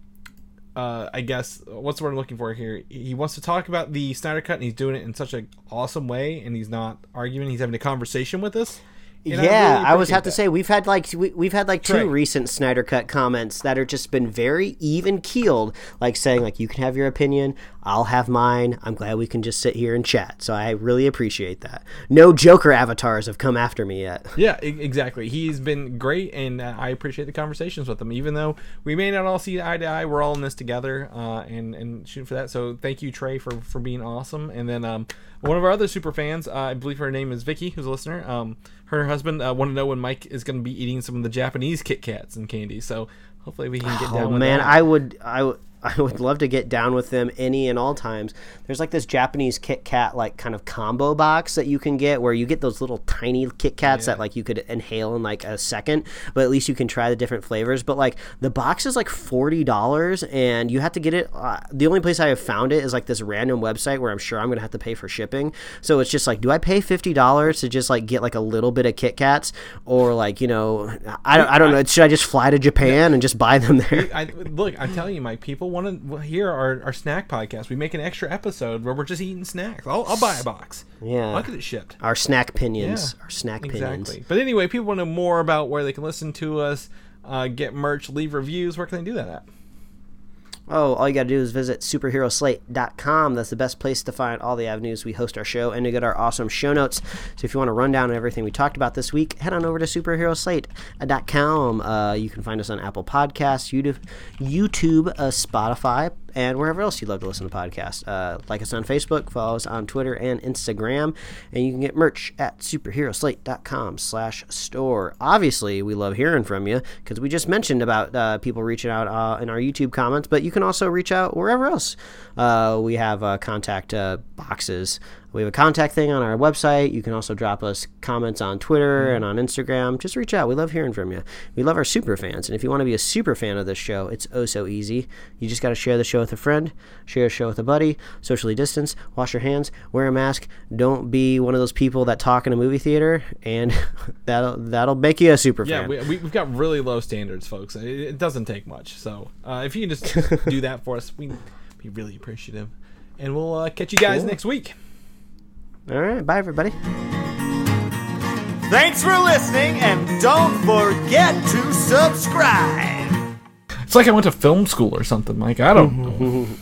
uh, I guess what's the word I'm looking for here? He wants to talk about the Snyder Cut, and he's doing it in such an awesome way, and he's not arguing. He's having a conversation with us. And I yeah, really I, was have to say we've had like we, we've had like two Right. recent Snyder Cut comments that are just been very even keeled, like saying like you can have your opinion, I'll have mine. I'm glad we can just sit here and chat. So I really appreciate that. No Joker avatars have come after me yet. Yeah, exactly. He's been great, and uh, I appreciate the conversations with him. Even though we may not all see eye to eye, we're all in this together, uh, and and shoot for that. So thank you, Trey, for for being awesome. And then um, one of our other super fans, uh, I believe her name is Vicky, who's a listener. Um, her and her husband uh, want to know when Mike is going to be eating some of the Japanese Kit Kats and candy. So hopefully we can get down Oh man, that. I would I would I would love to get down with them any and all times. There's like this Japanese Kit Kat like kind of combo box that you can get where you get those little tiny Kit Kats that like you could inhale in like a second, but at least you can try the different flavors. But like the box is like forty dollars, and you have to get it. Uh, the only place I have found it is like this random website where I'm sure I'm gonna have to pay for shipping. So it's just like, do I pay fifty dollars to just like get like a little bit of Kit Kats, or like you know, I don't I don't know. Should I just fly to Japan and just just buy them there. I, look, I'm telling you, my People want to hear our, our snack podcast. We make an extra episode where we're just eating snacks. I'll, I'll buy a box. Yeah. I'll get it shipped. Our snack pinions. Yeah, Our snack Exactly. pinions. But anyway, people want to know more about where they can listen to us, uh, get merch, leave reviews. Where can they do that at? Oh, all you got to do is visit superheroslate.com. That's the best place to find all the avenues we host our show and to get our awesome show notes. So if you want to run down everything we talked about this week, head on over to superheroslate.com. Uh, you can find us on Apple Podcasts, YouTube, uh, Spotify, and wherever else you love to listen to podcasts. Uh, like us on Facebook, follow us on Twitter and Instagram, and you can get merch at superheroslate.com slash store. Obviously, we love hearing from you because we just mentioned about uh, people reaching out uh, in our YouTube comments, but you can also reach out wherever else. Uh, we have uh, contact uh, boxes. We have a contact thing on our website. You can also drop us comments on Twitter and on Instagram. Just reach out. We love hearing from you. We love our super fans. And if you want to be a super fan of this show, it's oh so easy. You just got to share the show with a friend, share a show with a buddy, socially distance, wash your hands, wear a mask. Don't be one of those people that talk in a movie theater, and that'll that'll make you a super Yeah, fan. we, we, we've got really low standards, folks. It, it doesn't take much. So uh, if you can just do that for us, we'd be really appreciative. And we'll uh, catch you guys Cool. next week. All right, bye everybody. Thanks for listening, and don't forget to subscribe. It's like I went to film school or something, Like I don't know.